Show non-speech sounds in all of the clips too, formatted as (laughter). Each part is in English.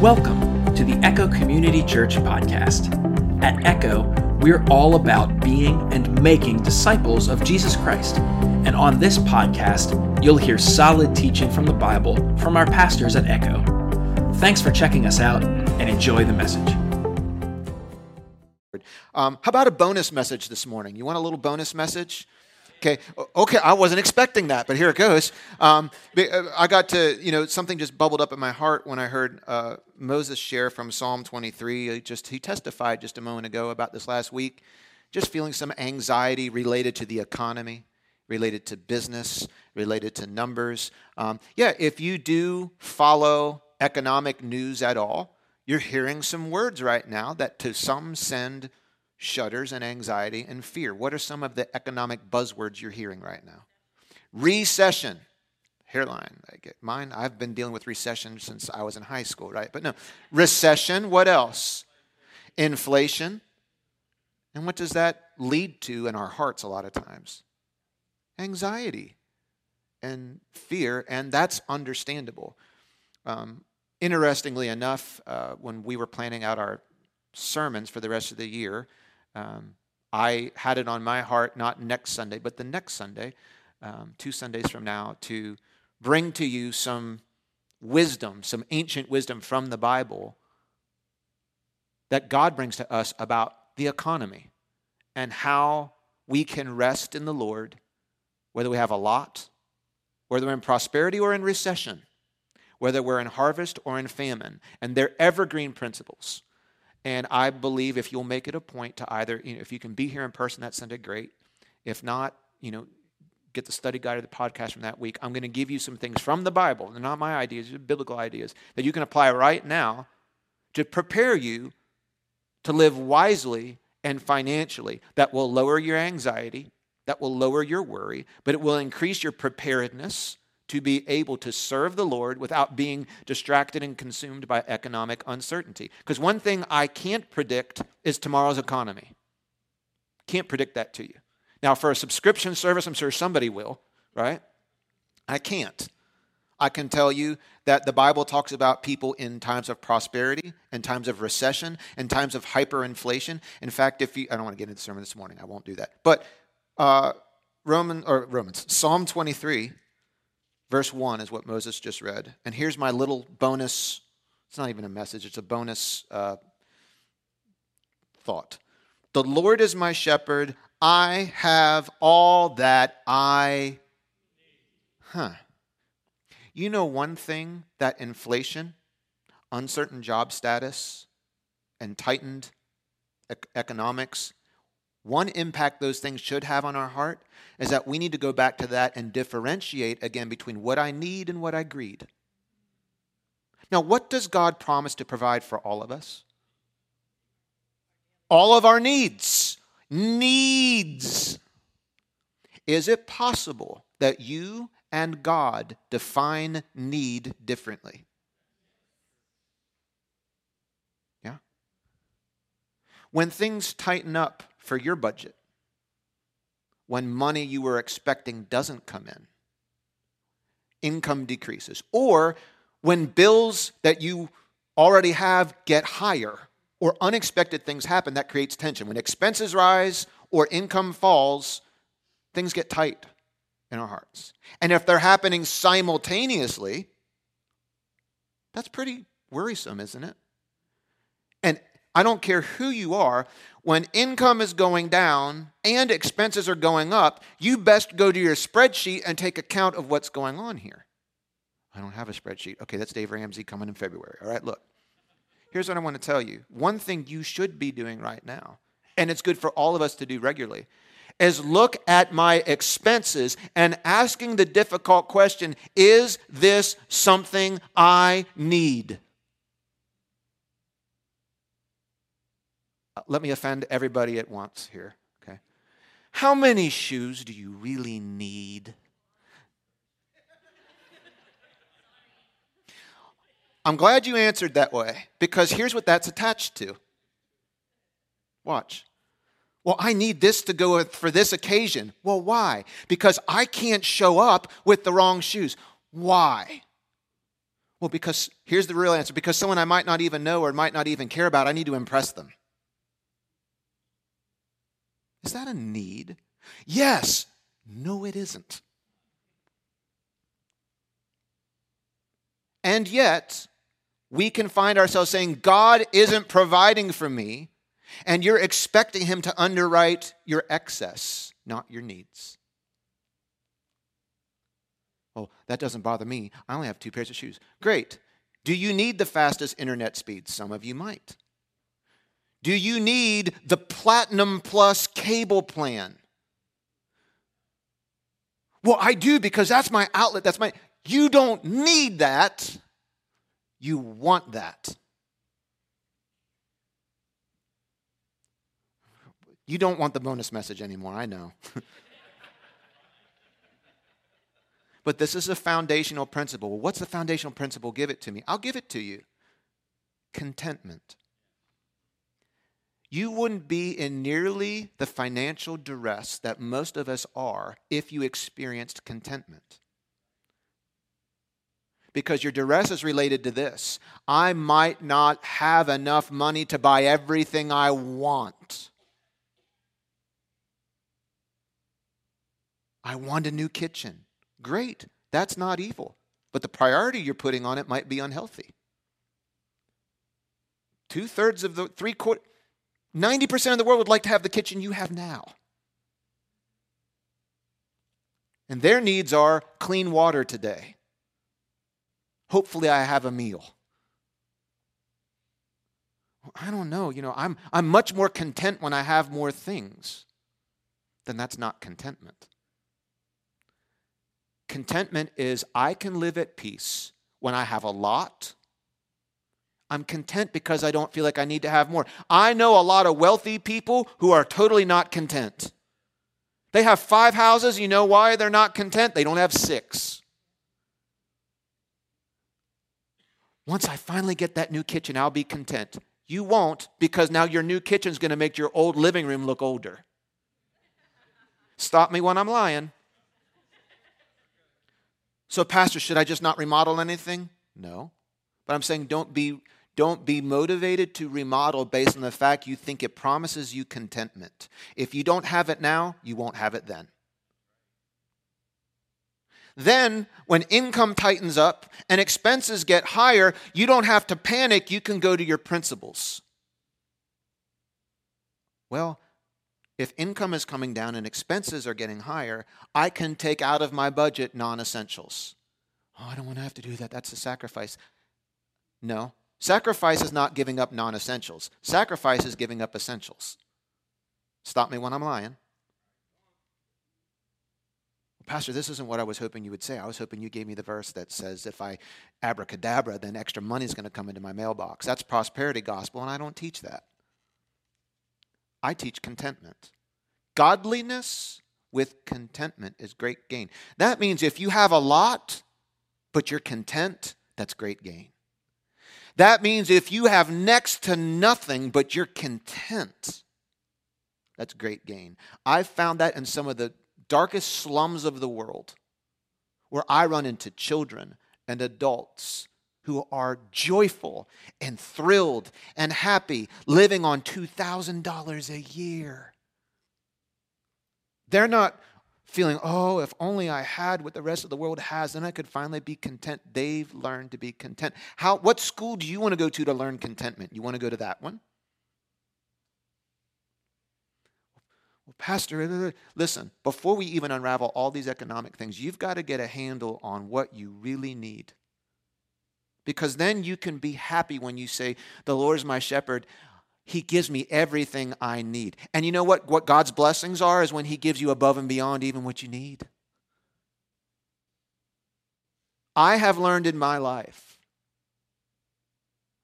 Welcome to the Echo Community Church podcast. At Echo, we're all about being and making disciples of Jesus Christ. And on this podcast, you'll hear solid teaching from the Bible from our pastors at Echo. Thanks for checking us out and enjoy the message. Um, how about a bonus message this morning? You want a little bonus message? Okay, okay, I wasn't expecting that, but here it goes. Um, uh, I got to, you know, something just bubbled up in my heart when I heard uh, Moses share from Psalm 23. He just he testified just a moment ago about this last week, just feeling some anxiety related to the economy, related to business, related to numbers. Um, yeah, if you do follow economic news at all, you're hearing some words right now that to some send shudders and anxiety and fear. What are some of the economic buzzwords you're hearing right now? Recession. Hairline. I get mine. I've been dealing with recession since I was in high school, right? But no. Recession. What else? Inflation. And what does that lead to in our hearts a lot of times? Anxiety and fear, and that's understandable. Um, interestingly enough, uh, when we were planning out our sermons for the rest of the year, um, I had it on my heart, not next Sunday, but the next Sunday, um, two Sundays from now, to bring to you some wisdom, some ancient wisdom from the Bible that God brings to us about the economy and how we can rest in the Lord, whether we have a lot, whether we're in prosperity or in recession, whether we're in harvest or in famine. And they're evergreen principles. And I believe if you'll make it a point to either, you know, if you can be here in person that Sunday, great. If not, you know, get the study guide or the podcast from that week. I'm going to give you some things from the Bible. They're not my ideas, they're biblical ideas that you can apply right now to prepare you to live wisely and financially that will lower your anxiety, that will lower your worry, but it will increase your preparedness to be able to serve the Lord without being distracted and consumed by economic uncertainty. Because one thing I can't predict is tomorrow's economy. Can't predict that to you. Now, for a subscription service, I'm sure somebody will, right? I can't. I can tell you that the Bible talks about people in times of prosperity, in times of recession, in times of hyperinflation. In fact, if you, I don't want to get into the sermon this morning, I won't do that. But uh, Roman or Romans, Psalm 23 Verse 1 is what Moses just read. And here's my little bonus it's not even a message, it's a bonus uh, thought. The Lord is my shepherd. I have all that I. Huh. You know one thing that inflation, uncertain job status, and tightened economics one impact those things should have on our heart is that we need to go back to that and differentiate again between what I need and what I greed. Now, what does God promise to provide for all of us? All of our needs. Needs. Is it possible that you and God define need differently? Yeah? When things tighten up, for your budget when money you were expecting doesn't come in. Income decreases. Or when bills that you already have get higher or unexpected things happen, that creates tension. When expenses rise or income falls, things get tight in our hearts. And if they're happening simultaneously, that's pretty worrisome, isn't it? I don't care who you are, when income is going down and expenses are going up, you best go to your spreadsheet and take account of what's going on here. I don't have a spreadsheet. Okay, that's Dave Ramsey coming in February. All right, look. Here's what I want to tell you. One thing you should be doing right now, and it's good for all of us to do regularly, is look at my expenses and asking the difficult question is this something I need? Uh, let me offend everybody at once here, okay? How many shoes do you really need? I'm glad you answered that way because here's what that's attached to. Watch. Well, I need this to go for this occasion. Well, why? Because I can't show up with the wrong shoes. Why? Well, because here's the real answer because someone I might not even know or might not even care about, I need to impress them. Is that a need? Yes. No, it isn't. And yet, we can find ourselves saying, God isn't providing for me, and you're expecting Him to underwrite your excess, not your needs. Oh, that doesn't bother me. I only have two pairs of shoes. Great. Do you need the fastest internet speed? Some of you might. Do you need the Platinum Plus cable plan? Well, I do because that's my outlet. That's my. You don't need that. You want that. You don't want the bonus message anymore, I know. (laughs) but this is a foundational principle. Well, what's the foundational principle? Give it to me. I'll give it to you contentment. You wouldn't be in nearly the financial duress that most of us are if you experienced contentment. Because your duress is related to this I might not have enough money to buy everything I want. I want a new kitchen. Great, that's not evil. But the priority you're putting on it might be unhealthy. Two thirds of the three quarter, 90% of the world would like to have the kitchen you have now. And their needs are clean water today. Hopefully, I have a meal. I don't know. You know, I'm, I'm much more content when I have more things. Then that's not contentment. Contentment is I can live at peace when I have a lot I'm content because I don't feel like I need to have more. I know a lot of wealthy people who are totally not content. They have five houses. You know why they're not content? They don't have six. Once I finally get that new kitchen, I'll be content. You won't because now your new kitchen's going to make your old living room look older. Stop me when I'm lying. So, Pastor, should I just not remodel anything? No. But I'm saying don't be don't be motivated to remodel based on the fact you think it promises you contentment. If you don't have it now, you won't have it then. Then, when income tightens up and expenses get higher, you don't have to panic. You can go to your principles. Well, if income is coming down and expenses are getting higher, I can take out of my budget non essentials. Oh, I don't want to have to do that. That's a sacrifice. No, Sacrifice is not giving up non essentials, sacrifice is giving up essentials. Stop me when I'm lying. Pastor, this isn't what I was hoping you would say. I was hoping you gave me the verse that says, if I abracadabra, then extra money is going to come into my mailbox. That's prosperity gospel, and I don't teach that. I teach contentment. Godliness with contentment is great gain. That means if you have a lot, but you're content, that's great gain. That means if you have next to nothing but you're content, that's great gain. I've found that in some of the darkest slums of the world where I run into children and adults who are joyful and thrilled and happy living on $2,000 a year. They're not feeling, oh, if only I had what the rest of the world has, then I could finally be content. They've learned to be content. How, what school do you want to go to to learn contentment? You want to go to that one? Well, Pastor, uh, uh, listen, before we even unravel all these economic things, you've got to get a handle on what you really need. Because then you can be happy when you say, The Lord is my shepherd. He gives me everything I need. And you know what? What God's blessings are is when He gives you above and beyond even what you need. I have learned in my life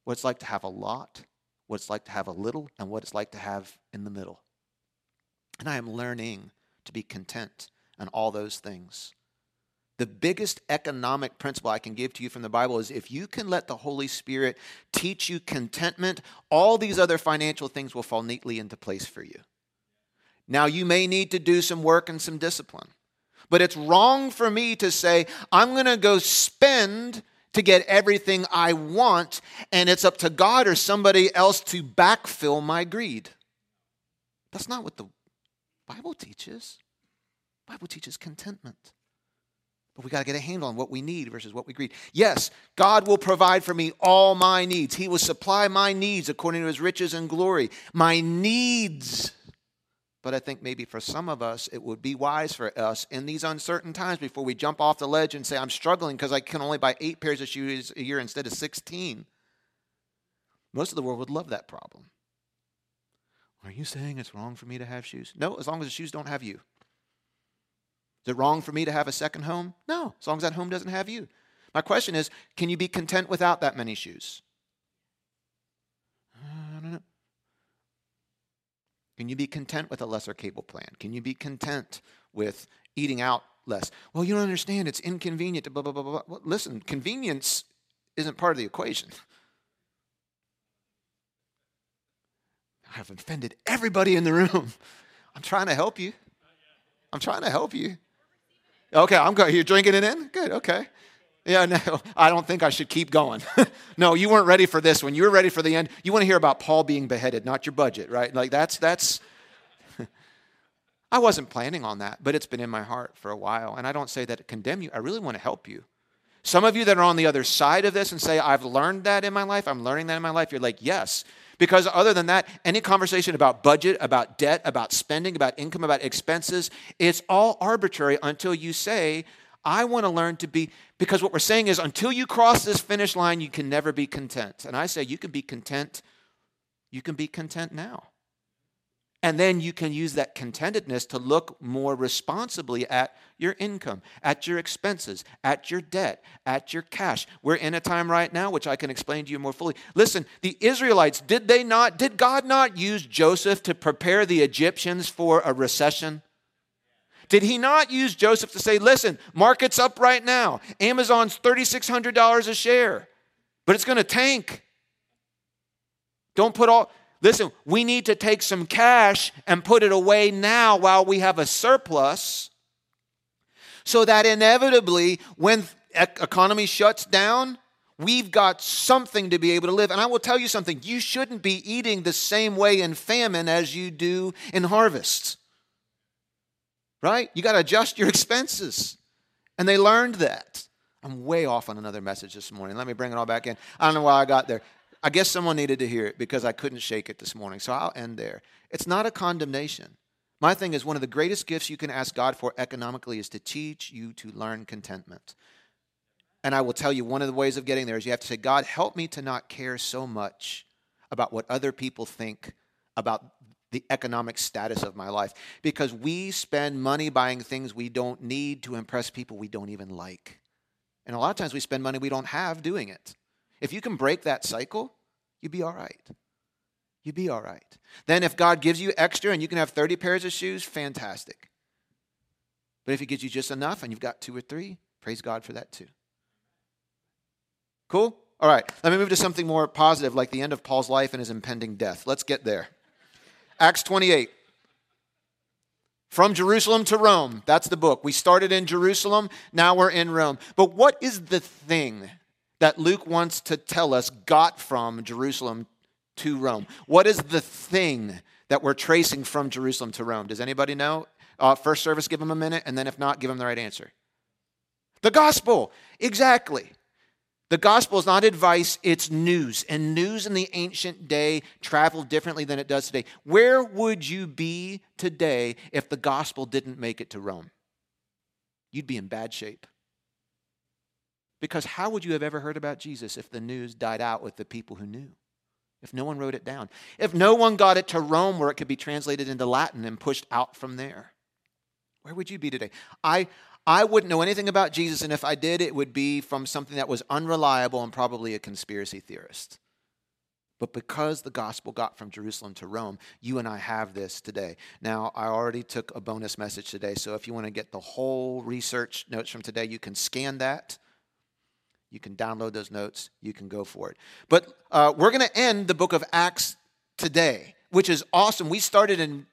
what it's like to have a lot, what it's like to have a little, and what it's like to have in the middle. And I am learning to be content in all those things. The biggest economic principle I can give to you from the Bible is if you can let the Holy Spirit teach you contentment, all these other financial things will fall neatly into place for you. Now, you may need to do some work and some discipline, but it's wrong for me to say, I'm going to go spend to get everything I want, and it's up to God or somebody else to backfill my greed. That's not what the Bible teaches. The Bible teaches contentment. But we got to get a handle on what we need versus what we greed. Yes, God will provide for me all my needs. He will supply my needs according to his riches and glory. My needs. But I think maybe for some of us, it would be wise for us in these uncertain times before we jump off the ledge and say, I'm struggling because I can only buy eight pairs of shoes a year instead of 16. Most of the world would love that problem. Are you saying it's wrong for me to have shoes? No, as long as the shoes don't have you. Is it wrong for me to have a second home? No, as long as that home doesn't have you. My question is can you be content without that many shoes? Uh, I don't know. Can you be content with a lesser cable plan? Can you be content with eating out less? Well, you don't understand. It's inconvenient to blah, blah, blah, blah. Well, listen, convenience isn't part of the equation. I have offended everybody in the room. (laughs) I'm trying to help you. I'm trying to help you. Okay, I'm good. You're drinking it in? Good, okay. Yeah, no, (laughs) I don't think I should keep going. (laughs) no, you weren't ready for this one. You were ready for the end. You want to hear about Paul being beheaded, not your budget, right? Like that's that's (laughs) I wasn't planning on that, but it's been in my heart for a while. And I don't say that to condemn you. I really want to help you. Some of you that are on the other side of this and say, I've learned that in my life, I'm learning that in my life, you're like, yes. Because other than that, any conversation about budget, about debt, about spending, about income, about expenses, it's all arbitrary until you say, I want to learn to be, because what we're saying is until you cross this finish line, you can never be content. And I say, you can be content, you can be content now. And then you can use that contentedness to look more responsibly at your income, at your expenses, at your debt, at your cash. We're in a time right now, which I can explain to you more fully. Listen, the Israelites, did they not, did God not use Joseph to prepare the Egyptians for a recession? Did he not use Joseph to say, listen, market's up right now. Amazon's $3,600 a share, but it's going to tank. Don't put all, Listen, we need to take some cash and put it away now while we have a surplus so that inevitably when economy shuts down, we've got something to be able to live. And I will tell you something, you shouldn't be eating the same way in famine as you do in harvest. Right? You got to adjust your expenses. And they learned that. I'm way off on another message this morning. Let me bring it all back in. I don't know why I got there. I guess someone needed to hear it because I couldn't shake it this morning. So I'll end there. It's not a condemnation. My thing is one of the greatest gifts you can ask God for economically is to teach you to learn contentment. And I will tell you one of the ways of getting there is you have to say, God, help me to not care so much about what other people think about the economic status of my life. Because we spend money buying things we don't need to impress people we don't even like. And a lot of times we spend money we don't have doing it. If you can break that cycle, you'd be all right. You'd be all right. Then, if God gives you extra and you can have 30 pairs of shoes, fantastic. But if He gives you just enough and you've got two or three, praise God for that too. Cool? All right, let me move to something more positive, like the end of Paul's life and his impending death. Let's get there. Acts 28. From Jerusalem to Rome. That's the book. We started in Jerusalem, now we're in Rome. But what is the thing that Luke wants to tell us got from Jerusalem to Rome? What is the thing that we're tracing from Jerusalem to Rome? Does anybody know? Uh, first service, give them a minute, and then if not, give them the right answer. The gospel, exactly. The gospel is not advice, it's news. And news in the ancient day traveled differently than it does today. Where would you be today if the gospel didn't make it to Rome? You'd be in bad shape. Because how would you have ever heard about Jesus if the news died out with the people who knew? If no one wrote it down? If no one got it to Rome where it could be translated into Latin and pushed out from there? Where would you be today? I, I wouldn't know anything about Jesus, and if I did, it would be from something that was unreliable and probably a conspiracy theorist. But because the gospel got from Jerusalem to Rome, you and I have this today. Now, I already took a bonus message today, so if you want to get the whole research notes from today, you can scan that you can download those notes. You can go for it. But uh, we're going to end the book of Acts today, which is awesome. We started in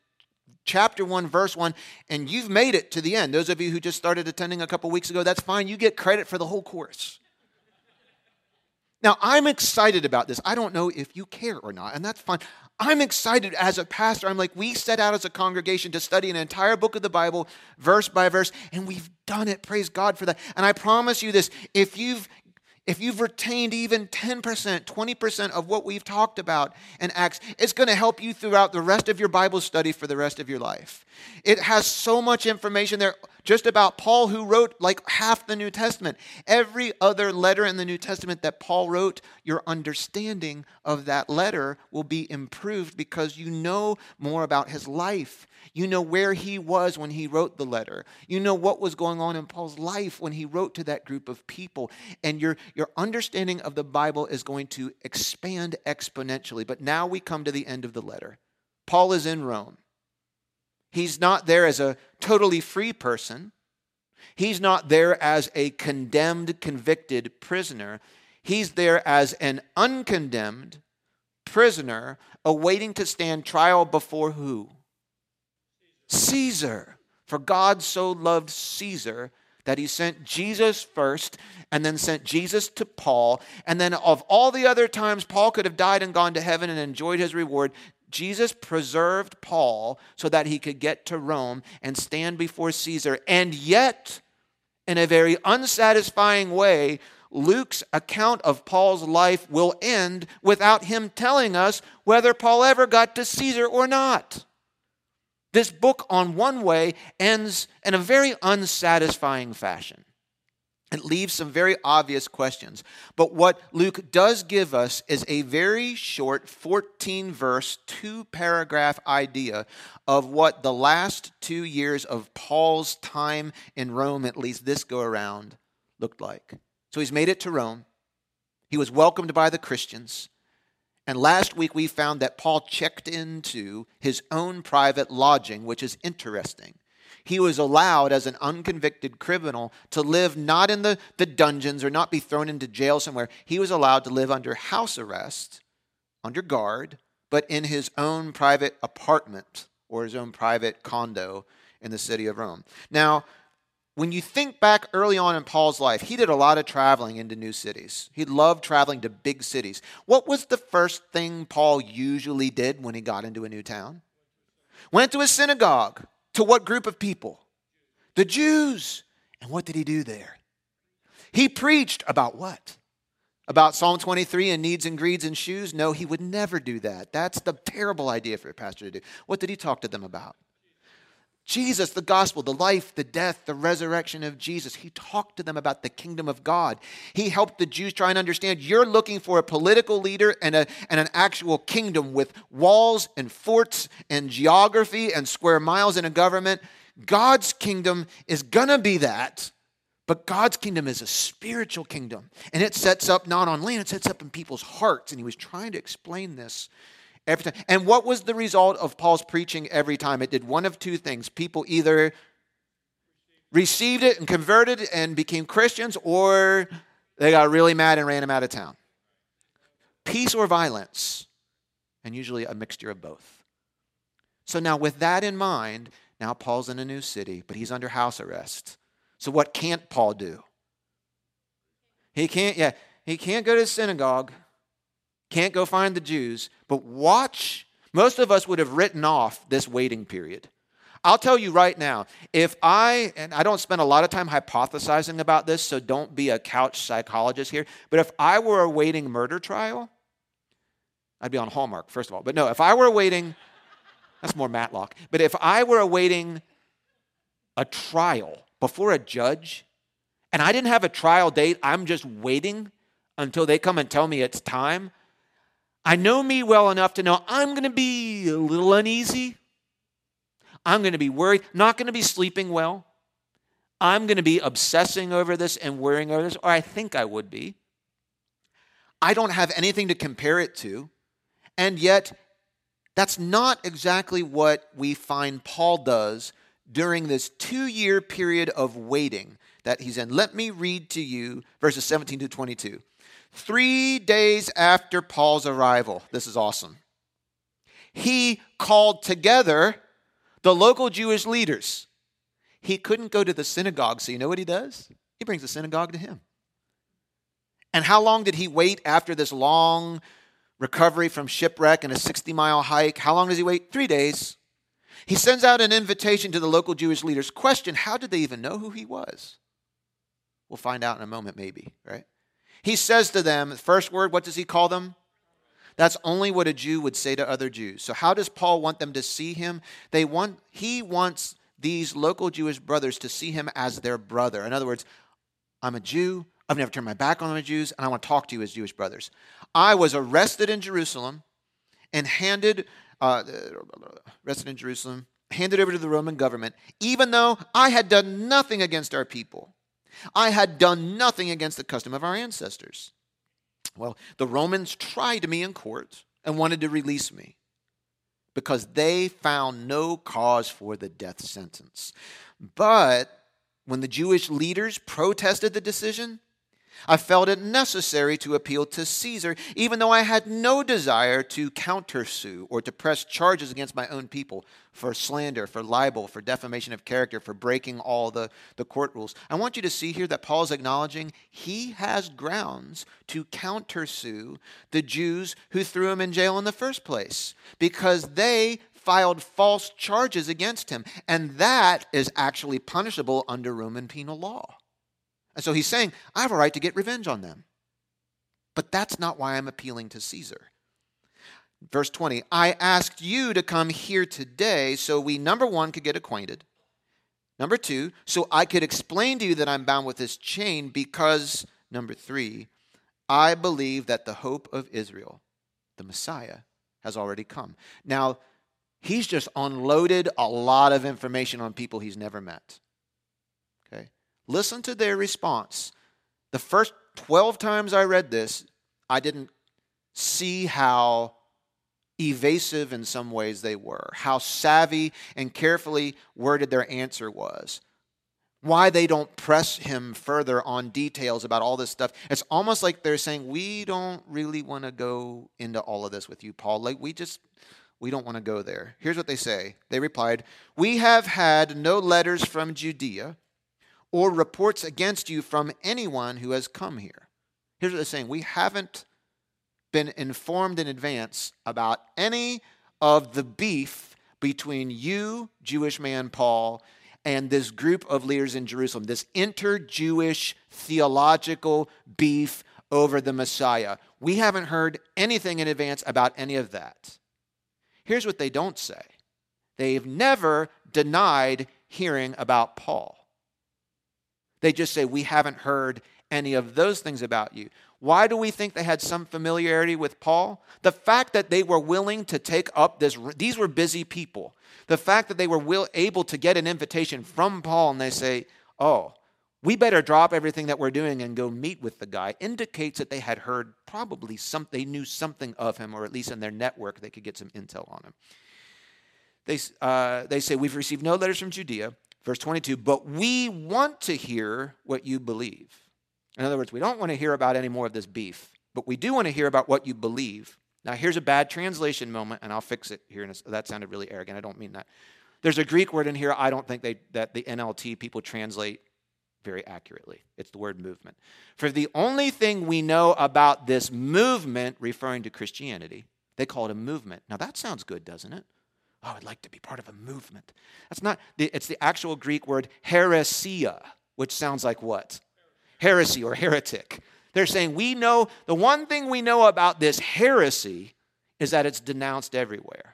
chapter 1, verse 1, and you've made it to the end. Those of you who just started attending a couple weeks ago, that's fine. You get credit for the whole course. Now, I'm excited about this. I don't know if you care or not, and that's fine. I'm excited as a pastor. I'm like, we set out as a congregation to study an entire book of the Bible, verse by verse, and we've done it. Praise God for that. And I promise you this if you've if you've retained even 10%, 20% of what we've talked about in Acts, it's going to help you throughout the rest of your Bible study for the rest of your life. It has so much information there just about Paul, who wrote like half the New Testament. Every other letter in the New Testament that Paul wrote, your understanding of that letter will be improved because you know more about his life you know where he was when he wrote the letter. You know what was going on in Paul's life when he wrote to that group of people. And your, your understanding of the Bible is going to expand exponentially. But now we come to the end of the letter. Paul is in Rome. He's not there as a totally free person. He's not there as a condemned, convicted prisoner. He's there as an uncondemned prisoner awaiting to stand trial before who? Caesar. For God so loved Caesar that he sent Jesus first and then sent Jesus to Paul. And then, of all the other times Paul could have died and gone to heaven and enjoyed his reward, Jesus preserved Paul so that he could get to Rome and stand before Caesar. And yet, in a very unsatisfying way, Luke's account of Paul's life will end without him telling us whether Paul ever got to Caesar or not. This book, on one way, ends in a very unsatisfying fashion. It leaves some very obvious questions. But what Luke does give us is a very short 14 verse, two paragraph idea of what the last two years of Paul's time in Rome, at least this go around, looked like. So he's made it to Rome. He was welcomed by the Christians. And last week we found that Paul checked into his own private lodging, which is interesting. He was allowed, as an unconvicted criminal, to live not in the, the dungeons or not be thrown into jail somewhere. He was allowed to live under house arrest, under guard, but in his own private apartment or his own private condo in the city of Rome. Now, when you think back early on in Paul's life, he did a lot of traveling into new cities. He loved traveling to big cities. What was the first thing Paul usually did when he got into a new town? Went to a synagogue. To what group of people? The Jews. And what did he do there? He preached about what? About Psalm 23 and needs and greeds and shoes? No, he would never do that. That's the terrible idea for a pastor to do. What did he talk to them about? Jesus, the gospel, the life, the death, the resurrection of Jesus. He talked to them about the kingdom of God. He helped the Jews try and understand you're looking for a political leader and, a, and an actual kingdom with walls and forts and geography and square miles and a government. God's kingdom is going to be that, but God's kingdom is a spiritual kingdom. And it sets up not on land, it sets up in people's hearts. And he was trying to explain this Every time. And what was the result of Paul's preaching every time? It did one of two things. People either received it and converted and became Christians, or they got really mad and ran him out of town. Peace or violence, and usually a mixture of both. So now, with that in mind, now Paul's in a new city, but he's under house arrest. So what can't Paul do? He can't, yeah, he can't go to synagogue can't go find the Jews, but watch. Most of us would have written off this waiting period. I'll tell you right now, if I, and I don't spend a lot of time hypothesizing about this, so don't be a couch psychologist here, but if I were awaiting murder trial, I'd be on Hallmark, first of all. But no, if I were awaiting, that's more Matlock, but if I were awaiting a trial before a judge, and I didn't have a trial date, I'm just waiting until they come and tell me it's time, I know me well enough to know I'm going to be a little uneasy. I'm going to be worried, not going to be sleeping well. I'm going to be obsessing over this and worrying over this, or I think I would be. I don't have anything to compare it to. And yet, that's not exactly what we find Paul does during this two year period of waiting that he's in. Let me read to you verses 17 to 22. Three days after Paul's arrival, this is awesome, he called together the local Jewish leaders. He couldn't go to the synagogue, so you know what he does? He brings the synagogue to him. And how long did he wait after this long recovery from shipwreck and a 60 mile hike? How long does he wait? Three days. He sends out an invitation to the local Jewish leaders. Question How did they even know who he was? We'll find out in a moment, maybe, right? He says to them, first word, what does he call them? That's only what a Jew would say to other Jews. So how does Paul want them to see him? They want he wants these local Jewish brothers to see him as their brother. In other words, I'm a Jew, I've never turned my back on the Jews, and I want to talk to you as Jewish brothers. I was arrested in Jerusalem and handed uh, arrested in Jerusalem, handed over to the Roman government, even though I had done nothing against our people. I had done nothing against the custom of our ancestors. Well, the Romans tried me in court and wanted to release me because they found no cause for the death sentence. But when the Jewish leaders protested the decision, I felt it necessary to appeal to Caesar, even though I had no desire to countersue or to press charges against my own people for slander, for libel, for defamation of character, for breaking all the, the court rules. I want you to see here that Paul is acknowledging he has grounds to countersue the Jews who threw him in jail in the first place because they filed false charges against him. And that is actually punishable under Roman penal law. And so he's saying, I have a right to get revenge on them. But that's not why I'm appealing to Caesar. Verse 20, I asked you to come here today so we, number one, could get acquainted. Number two, so I could explain to you that I'm bound with this chain because, number three, I believe that the hope of Israel, the Messiah, has already come. Now, he's just unloaded a lot of information on people he's never met. Listen to their response. The first 12 times I read this, I didn't see how evasive in some ways they were, how savvy and carefully worded their answer was, why they don't press him further on details about all this stuff. It's almost like they're saying, We don't really want to go into all of this with you, Paul. Like, we just. We don't want to go there. Here's what they say. They replied, We have had no letters from Judea or reports against you from anyone who has come here. Here's what they're saying we haven't been informed in advance about any of the beef between you, Jewish man Paul, and this group of leaders in Jerusalem, this inter Jewish theological beef over the Messiah. We haven't heard anything in advance about any of that. Here's what they don't say they've never denied hearing about Paul. They just say, We haven't heard any of those things about you. Why do we think they had some familiarity with Paul? The fact that they were willing to take up this, these were busy people. The fact that they were will, able to get an invitation from Paul and they say, Oh, we better drop everything that we're doing and go meet with the guy indicates that they had heard probably some, they knew something of him, or at least in their network, they could get some intel on him. They, uh, they say, We've received no letters from Judea Verse 22, but we want to hear what you believe. In other words, we don't want to hear about any more of this beef, but we do want to hear about what you believe. Now, here's a bad translation moment, and I'll fix it here. A, that sounded really arrogant. I don't mean that. There's a Greek word in here I don't think they, that the NLT people translate very accurately. It's the word movement. For the only thing we know about this movement, referring to Christianity, they call it a movement. Now, that sounds good, doesn't it? Oh, I'd like to be part of a movement. That's not, the, it's the actual Greek word heresia, which sounds like what? Heresy or heretic. They're saying, we know, the one thing we know about this heresy is that it's denounced everywhere.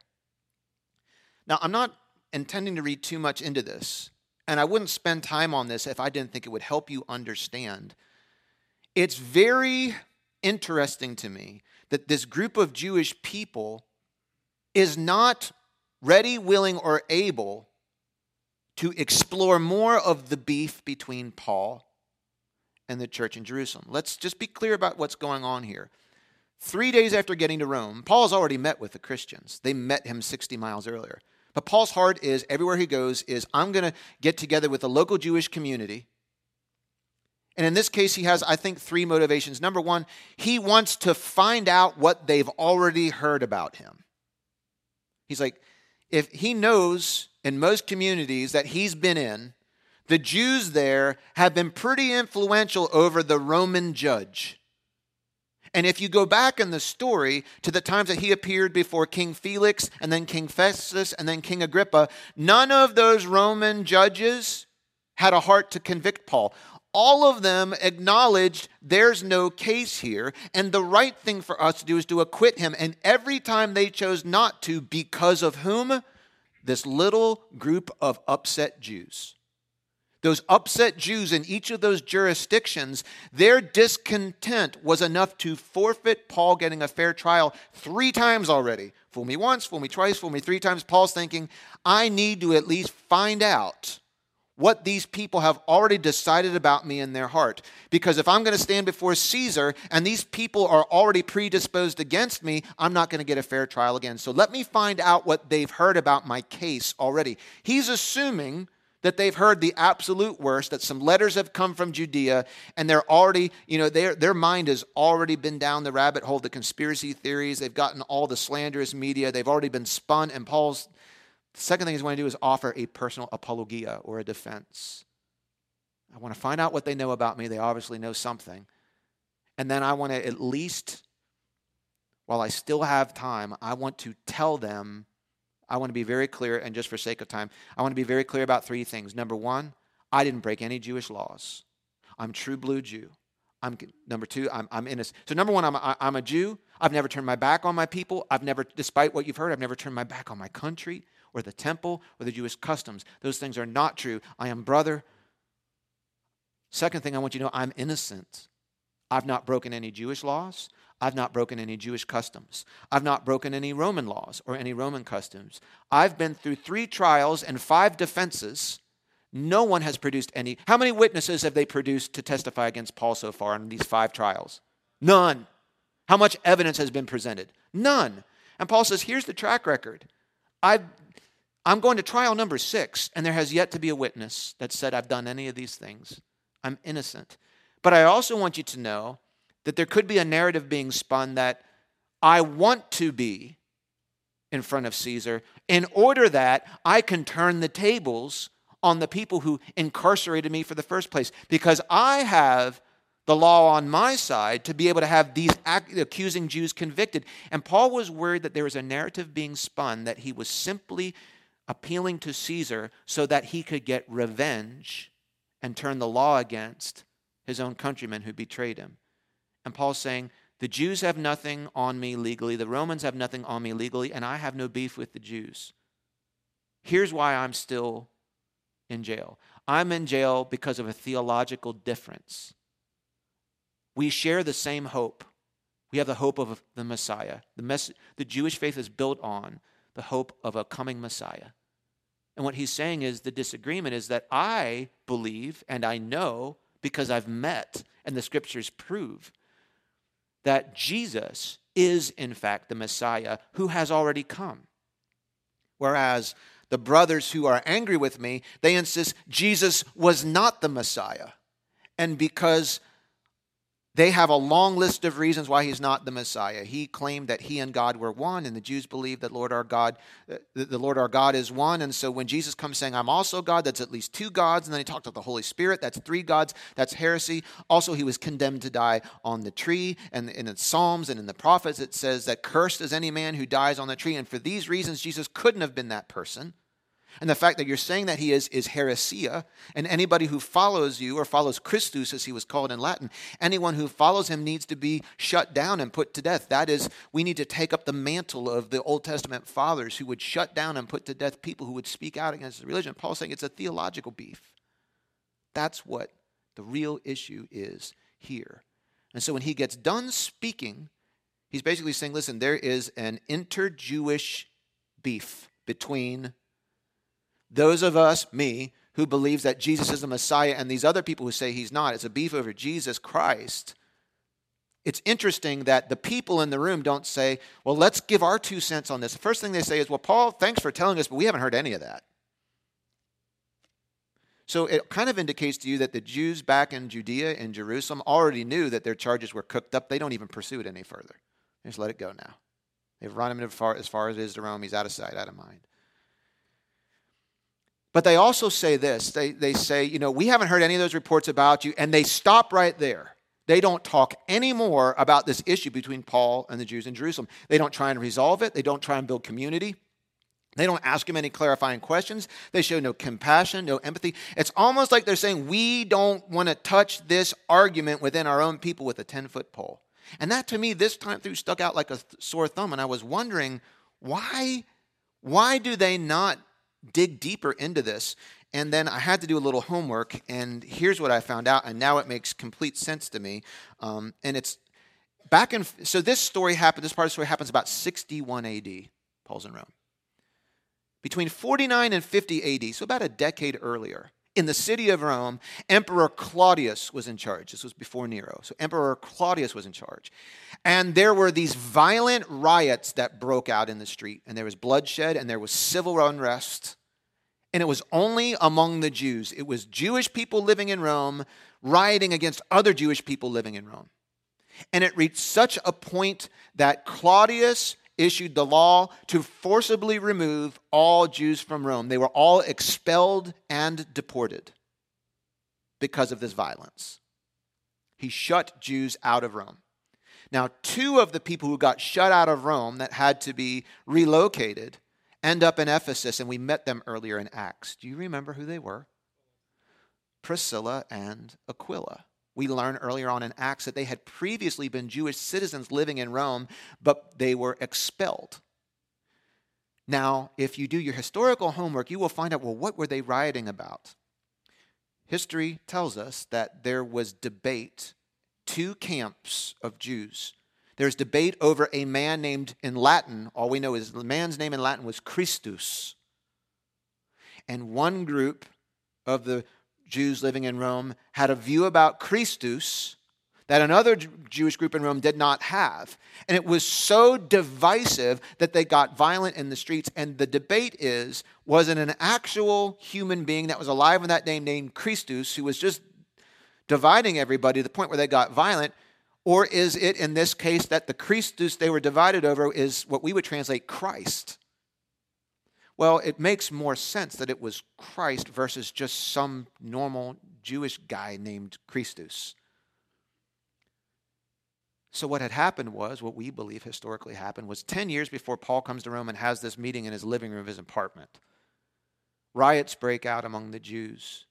Now, I'm not intending to read too much into this, and I wouldn't spend time on this if I didn't think it would help you understand. It's very interesting to me that this group of Jewish people is not ready, willing, or able to explore more of the beef between Paul and the church in Jerusalem. Let's just be clear about what's going on here. Three days after getting to Rome, Paul has already met with the Christians. They met him 60 miles earlier. But Paul's heart is everywhere he goes is I'm going to get together with the local Jewish community. And in this case, he has, I think, three motivations. Number one, he wants to find out what they've already heard about him. He's like, if he knows in most communities that he's been in, the Jews there have been pretty influential over the Roman judge. And if you go back in the story to the times that he appeared before King Felix and then King Festus and then King Agrippa, none of those Roman judges had a heart to convict Paul. All of them acknowledged there's no case here, and the right thing for us to do is to acquit him. And every time they chose not to, because of whom? This little group of upset Jews. Those upset Jews in each of those jurisdictions, their discontent was enough to forfeit Paul getting a fair trial three times already. Fool me once, fool me twice, fool me three times. Paul's thinking, I need to at least find out what these people have already decided about me in their heart. Because if I'm going to stand before Caesar and these people are already predisposed against me, I'm not going to get a fair trial again. So let me find out what they've heard about my case already. He's assuming that they've heard the absolute worst, that some letters have come from Judea, and they're already, you know, their, mind has already been down the rabbit hole, the conspiracy theories. They've gotten all the slanderous media. They've already been spun. And Paul's second thing he's going to do is offer a personal apologia or a defense. I want to find out what they know about me. They obviously know something. And then I want to at least, while I still have time, I want to tell them I want to be very clear, and just for sake of time, I want to be very clear about three things. Number one, I didn't break any Jewish laws. I'm true blue Jew. I'm number two. I'm, I'm innocent. So number one, I'm a, I'm a Jew. I've never turned my back on my people. I've never, despite what you've heard, I've never turned my back on my country or the temple or the Jewish customs. Those things are not true. I am brother. Second thing I want you to know, I'm innocent. I've not broken any Jewish laws. I've not broken any Jewish customs. I've not broken any Roman laws or any Roman customs. I've been through three trials and five defenses. No one has produced any. How many witnesses have they produced to testify against Paul so far in these five trials? None. How much evidence has been presented? None. And Paul says, here's the track record. i am going to trial number six, and there has yet to be a witness that said I've done any of these things. I'm innocent. But I also want you to know that there could be a narrative being spun that I want to be in front of Caesar in order that I can turn the tables on the people who incarcerated me for the first place because I have the law on my side to be able to have these accusing Jews convicted. And Paul was worried that there was a narrative being spun that he was simply appealing to Caesar so that he could get revenge and turn the law against his own countrymen who betrayed him. And Paul's saying, the Jews have nothing on me legally, the Romans have nothing on me legally, and I have no beef with the Jews. Here's why I'm still in jail I'm in jail because of a theological difference. We share the same hope. We have the hope of the Messiah. The, mess- the Jewish faith is built on the hope of a coming Messiah. And what he's saying is the disagreement is that I believe and I know because I've met and the scriptures prove that Jesus is, in fact, the Messiah who has already come. Whereas the brothers who are angry with me, they insist Jesus was not the Messiah. And because they have a long list of reasons why he's not the Messiah. He claimed that he and God were one, and the Jews believe that Lord our God, uh, the Lord our God is one. And so when Jesus comes saying, "I'm also God," that's at least two gods. And then he talked about the Holy Spirit. That's three gods. That's heresy. Also, he was condemned to die on the tree. And in the Psalms and in the prophets, it says that cursed is any man who dies on the tree. And for these reasons, Jesus couldn't have been that person. And the fact that you're saying that he is is heresia. And anybody who follows you or follows Christus, as he was called in Latin, anyone who follows him needs to be shut down and put to death. That is, we need to take up the mantle of the Old Testament fathers who would shut down and put to death people who would speak out against the religion. Paul's saying it's a theological beef. That's what the real issue is here. And so when he gets done speaking, he's basically saying, listen, there is an inter Jewish beef between those of us, me, who believes that Jesus is the Messiah, and these other people who say he's not, it's a beef over Jesus Christ. It's interesting that the people in the room don't say, well, let's give our two cents on this. The first thing they say is, well, Paul, thanks for telling us, but we haven't heard any of that. So it kind of indicates to you that the Jews back in Judea and Jerusalem already knew that their charges were cooked up. They don't even pursue it any further. They just let it go now. They've run him as far, as far as it is to Rome. He's out of sight, out of mind. But they also say this they, they say, you know, we haven't heard any of those reports about you, and they stop right there. They don't talk anymore about this issue between Paul and the Jews in Jerusalem. They don't try and resolve it, they don't try and build community. They don't ask him any clarifying questions. They show no compassion, no empathy. It's almost like they're saying, We don't want to touch this argument within our own people with a 10 foot pole. And that to me, this time through, stuck out like a sore thumb. And I was wondering, why, why do they not dig deeper into this? And then I had to do a little homework, and here's what I found out, and now it makes complete sense to me. Um, and it's back in, so this story happened, this part of the story happens about 61 AD, Paul's in Rome. Between 49 and 50 AD, so about a decade earlier, in the city of Rome, Emperor Claudius was in charge. This was before Nero. So Emperor Claudius was in charge. And there were these violent riots that broke out in the street, and there was bloodshed, and there was civil unrest. And it was only among the Jews. It was Jewish people living in Rome rioting against other Jewish people living in Rome. And it reached such a point that Claudius issued the law to forcibly remove all Jews from Rome. They were all expelled and deported because of this violence. He shut Jews out of Rome. Now, two of the people who got shut out of Rome that had to be relocated end up in Ephesus, and we met them earlier in Acts. Do you remember who they were? Priscilla and Aquila. We learn earlier on in Acts that they had previously been Jewish citizens living in Rome, but they were expelled. Now, if you do your historical homework, you will find out well, what were they rioting about? History tells us that there was debate, two camps of Jews. There's debate over a man named in Latin, all we know is the man's name in Latin was Christus. And one group of the Jews living in Rome had a view about Christus that another Jewish group in Rome did not have. And it was so divisive that they got violent in the streets. And the debate is was it an actual human being that was alive in that day named Christus who was just dividing everybody to the point where they got violent? Or is it in this case that the Christus they were divided over is what we would translate Christ? Well, it makes more sense that it was Christ versus just some normal Jewish guy named Christus. So, what had happened was, what we believe historically happened was 10 years before Paul comes to Rome and has this meeting in his living room of his apartment. Riots break out among the Jews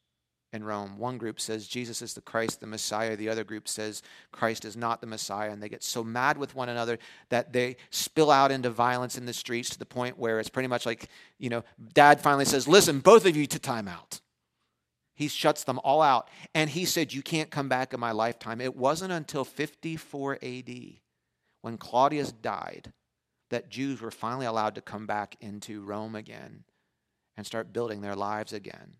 in Rome. One group says Jesus is the Christ, the Messiah. The other group says Christ is not the Messiah. And they get so mad with one another that they spill out into violence in the streets to the point where it's pretty much like, you know, dad finally says, Listen, both of you to time out. He shuts them all out. And he said, You can't come back in my lifetime. It wasn't until 54 AD, when Claudius died, that Jews were finally allowed to come back into Rome again and start building their lives again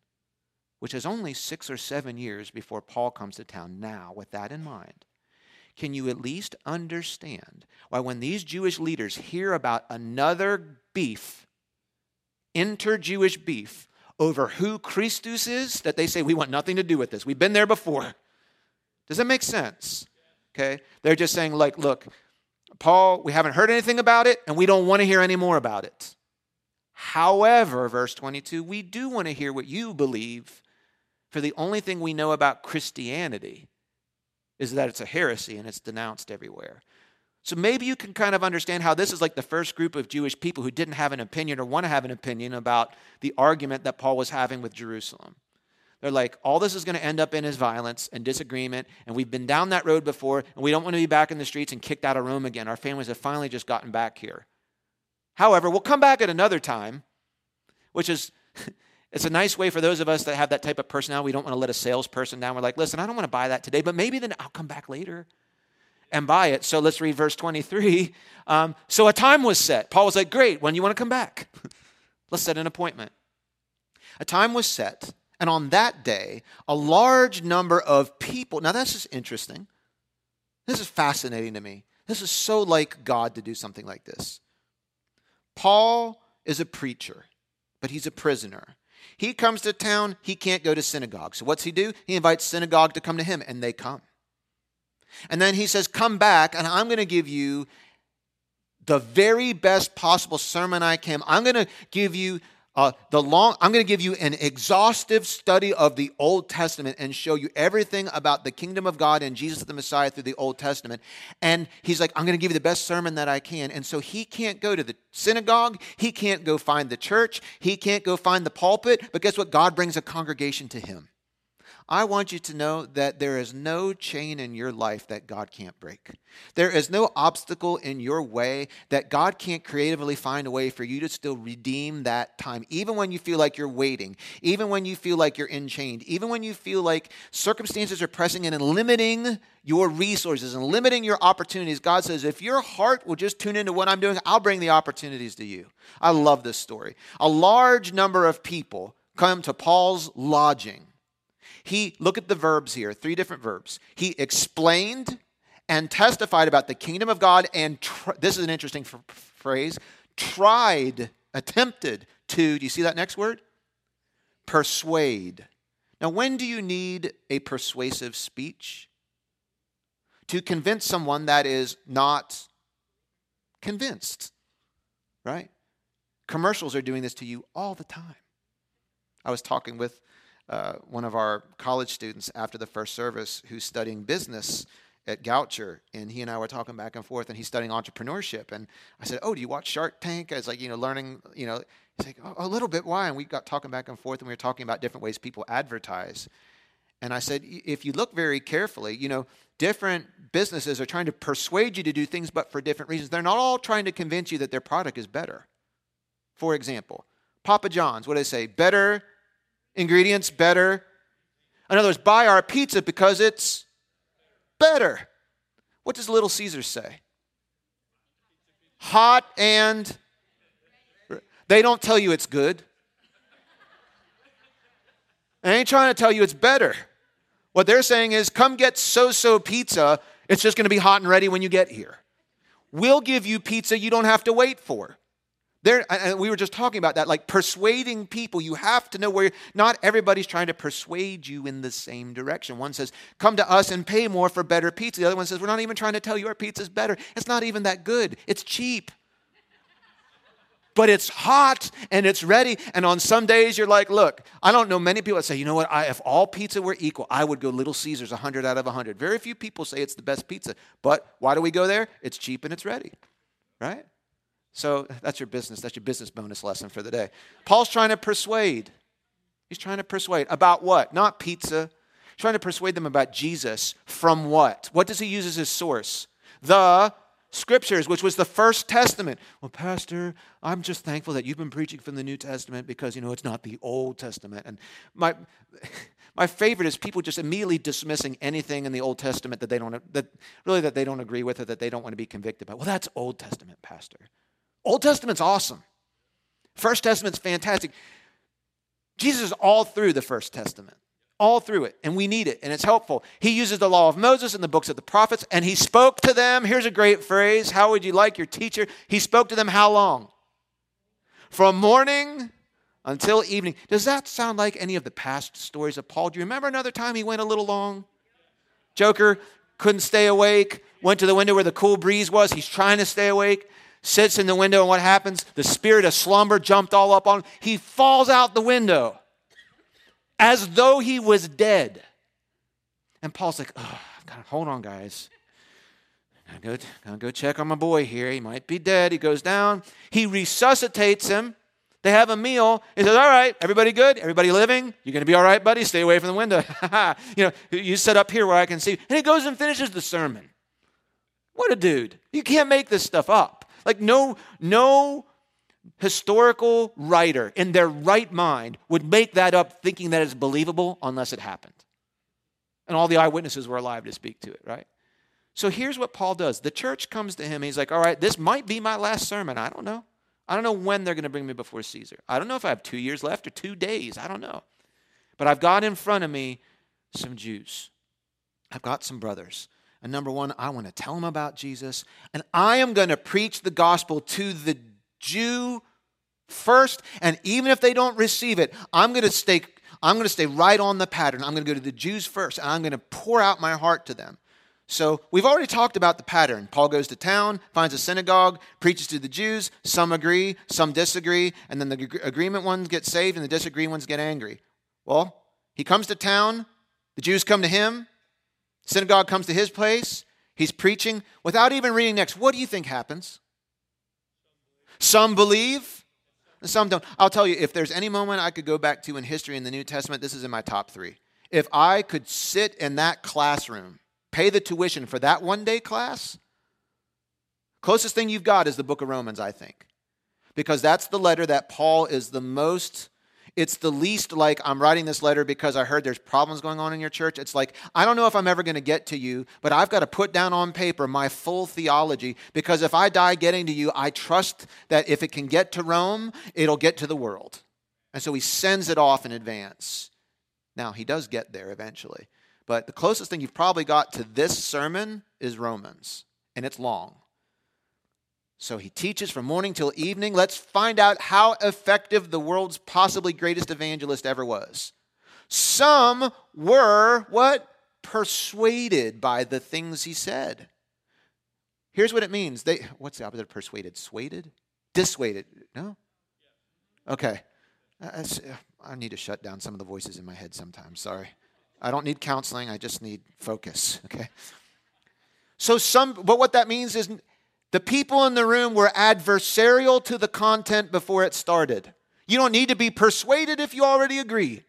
which is only six or seven years before Paul comes to town now, with that in mind, can you at least understand why when these Jewish leaders hear about another beef, inter Jewish beef, over who Christus is, that they say, we want nothing to do with this. We've been there before. Does that make sense? Okay? They're just saying, like, look, Paul, we haven't heard anything about it, and we don't want to hear any more about it. However, verse 22, we do want to hear what you believe for the only thing we know about Christianity is that it's a heresy and it's denounced everywhere. So maybe you can kind of understand how this is like the first group of Jewish people who didn't have an opinion or want to have an opinion about the argument that Paul was having with Jerusalem. They're like, all this is going to end up in his violence and disagreement, and we've been down that road before, and we don't want to be back in the streets and kicked out of Rome again. Our families have finally just gotten back here. However, we'll come back at another time, which is (laughs) It's a nice way for those of us that have that type of personality. We don't want to let a salesperson down. We're like, listen, I don't want to buy that today, but maybe then I'll come back later and buy it. So let's read verse 23. Um, so a time was set. Paul was like, great, when you want to come back? (laughs) let's set an appointment. A time was set, and on that day, a large number of people. Now, that's just interesting. This is fascinating to me. This is so like God to do something like this. Paul is a preacher, but he's a prisoner. He comes to town, he can't go to synagogue. So what's he do? He invites synagogue to come to him, and they come. And then he says, Come back, and I'm going to give you the very best possible sermon I can. I'm going to give you uh, the long, I'm going to give you an exhaustive study of the Old Testament and show you everything about the kingdom of God and Jesus the Messiah through the Old Testament. And he's like, I'm going to give you the best sermon that I can. And so he can't go to the synagogue. He can't go find the church. He can't go find the pulpit. But guess what? God brings a congregation to him. I want you to know that there is no chain in your life that God can't break. There is no obstacle in your way that God can't creatively find a way for you to still redeem that time, even when you feel like you're waiting, even when you feel like you're enchained, even when you feel like circumstances are pressing in and limiting your resources and limiting your opportunities. God says, if your heart will just tune into what I'm doing, I'll bring the opportunities to you. I love this story. A large number of people come to Paul's lodging he, look at the verbs here, three different verbs. He explained and testified about the kingdom of God, and tr- this is an interesting f- phrase tried, attempted to, do you see that next word? Persuade. Now, when do you need a persuasive speech? To convince someone that is not convinced, right? Commercials are doing this to you all the time. I was talking with uh, one of our college students after the first service who's studying business at Goucher, and he and I were talking back and forth, and he's studying entrepreneurship. And I said, "Oh, do you watch Shark Tank?" I was like, you know, learning, you know, he's like, oh, "A little bit. Why?" And we got talking back and forth, and we were talking about different ways people advertise. And I said, if you look very carefully, you know, different businesses are trying to persuade you to do things, but for different reasons. They're not all trying to convince you that their product is better. For example, Papa John's, what do they say? Better ingredients better. In other words, buy our pizza because it's better. What does Little Caesars say? Hot and they don't tell you it's good. They ain't trying to tell you it's better. What they're saying is, come get so so pizza. It's just going to be hot and ready when you get here. We'll give you pizza you don't have to wait for. There, and we were just talking about that, like persuading people. You have to know where not everybody's trying to persuade you in the same direction. One says, "Come to us and pay more for better pizza." The other one says, "We're not even trying to tell you our pizza's better. It's not even that good. It's cheap." but it's hot and it's ready. And on some days, you're like, look, I don't know many people that say, you know what, I, if all pizza were equal, I would go Little Caesars 100 out of 100. Very few people say it's the best pizza. But why do we go there? It's cheap and it's ready, right? So that's your business. That's your business bonus lesson for the day. Paul's trying to persuade. He's trying to persuade about what? Not pizza. He's trying to persuade them about Jesus from what? What does he use as his source? The scriptures, which was the first testament. Well, Pastor, I'm just thankful that you've been preaching from the New Testament because, you know, it's not the Old Testament. And my. (laughs) My favorite is people just immediately dismissing anything in the Old Testament that they don't that really that they don't agree with or that they don't want to be convicted by. Well, that's Old Testament, Pastor. Old Testament's awesome. First Testament's fantastic. Jesus is all through the First Testament, all through it, and we need it, and it's helpful. He uses the law of Moses and the books of the prophets, and he spoke to them. Here's a great phrase How would you like your teacher? He spoke to them how long? From morning until evening. Does that sound like any of the past stories of Paul? Do you remember another time he went a little long? Joker couldn't stay awake, went to the window where the cool breeze was. He's trying to stay awake sits in the window, and what happens? The spirit of slumber jumped all up on him. He falls out the window as though he was dead. And Paul's like, oh, hold on, guys. I'm going to go check on my boy here. He might be dead. He goes down. He resuscitates him. They have a meal. He says, All right, everybody good? Everybody living? You're going to be all right, buddy? Stay away from the window. (laughs) you know, you sit up here where I can see. And he goes and finishes the sermon. What a dude. You can't make this stuff up. Like no no historical writer in their right mind would make that up thinking that it's believable unless it happened. And all the eyewitnesses were alive to speak to it, right? So here's what Paul does. The church comes to him. He's like, "All right, this might be my last sermon. I don't know. I don't know when they're going to bring me before Caesar. I don't know if I have 2 years left or 2 days. I don't know. But I've got in front of me some Jews. I've got some brothers. And number one, I want to tell them about Jesus. And I am going to preach the gospel to the Jew first. And even if they don't receive it, I'm going to stay, I'm going to stay right on the pattern. I'm going to go to the Jews first, and I'm going to pour out my heart to them. So we've already talked about the pattern. Paul goes to town, finds a synagogue, preaches to the Jews. Some agree, some disagree, and then the agreement ones get saved and the disagree ones get angry. Well, he comes to town, the Jews come to him, synagogue comes to his place, he's preaching without even reading next. What do you think happens? Some believe, some don't. I'll tell you, if there's any moment I could go back to in history in the New Testament, this is in my top three. If I could sit in that classroom pay the tuition for that one day class, closest thing you've got is the book of Romans, I think. Because that's the letter that Paul is the most, it's the least like, I'm writing this letter because I heard there's problems going on in your church. It's like, I don't know if I'm ever going to get to you, but I've got to put down on paper my full theology because if I die getting to you, I trust that if it can get to Rome, it'll get to the world. And so he sends it off in advance. Now, he does get there eventually. But the closest thing you've probably got to this sermon is Romans, and it's long. So he teaches from morning till evening. Let's find out how effective the world's possibly greatest evangelist ever was. Some were what? Persuaded by the things he said. Here's what it means. They what's the opposite of persuaded? Swayed? Dissuaded. No? Okay. Uh, uh, uh, I need to shut down some of the voices in my head sometimes. Sorry. I don't need counseling, I just need focus, (laughs) okay? So some but what that means is the people in the room were adversarial to the content before it started. You don't need to be persuaded if you already agree.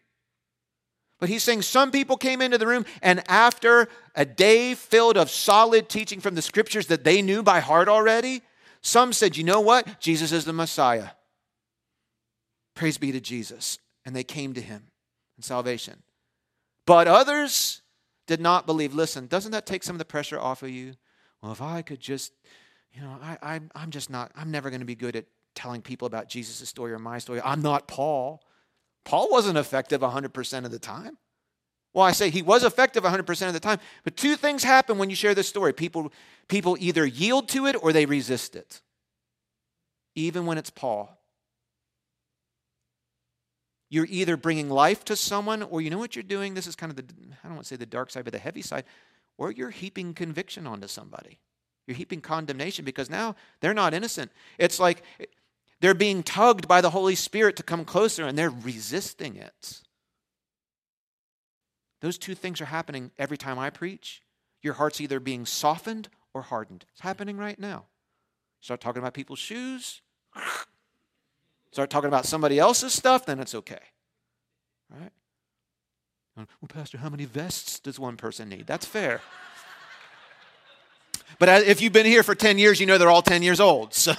But he's saying some people came into the room and after a day filled of solid teaching from the scriptures that they knew by heart already, some said, "You know what? Jesus is the Messiah." Praise be to Jesus. And they came to him in salvation. But others did not believe. Listen, doesn't that take some of the pressure off of you? Well, if I could just, you know, I, I, I'm just not, I'm never going to be good at telling people about Jesus' story or my story. I'm not Paul. Paul wasn't effective 100% of the time. Well, I say he was effective 100% of the time, but two things happen when you share this story. People, people either yield to it or they resist it, even when it's Paul. You're either bringing life to someone, or you know what you're doing? This is kind of the, I don't want to say the dark side, but the heavy side, or you're heaping conviction onto somebody. You're heaping condemnation because now they're not innocent. It's like they're being tugged by the Holy Spirit to come closer and they're resisting it. Those two things are happening every time I preach. Your heart's either being softened or hardened. It's happening right now. Start talking about people's shoes, Start talking about somebody else's stuff, then it's okay. Right? Well, Pastor, how many vests does one person need? That's fair. But if you've been here for 10 years, you know they're all 10 years old. So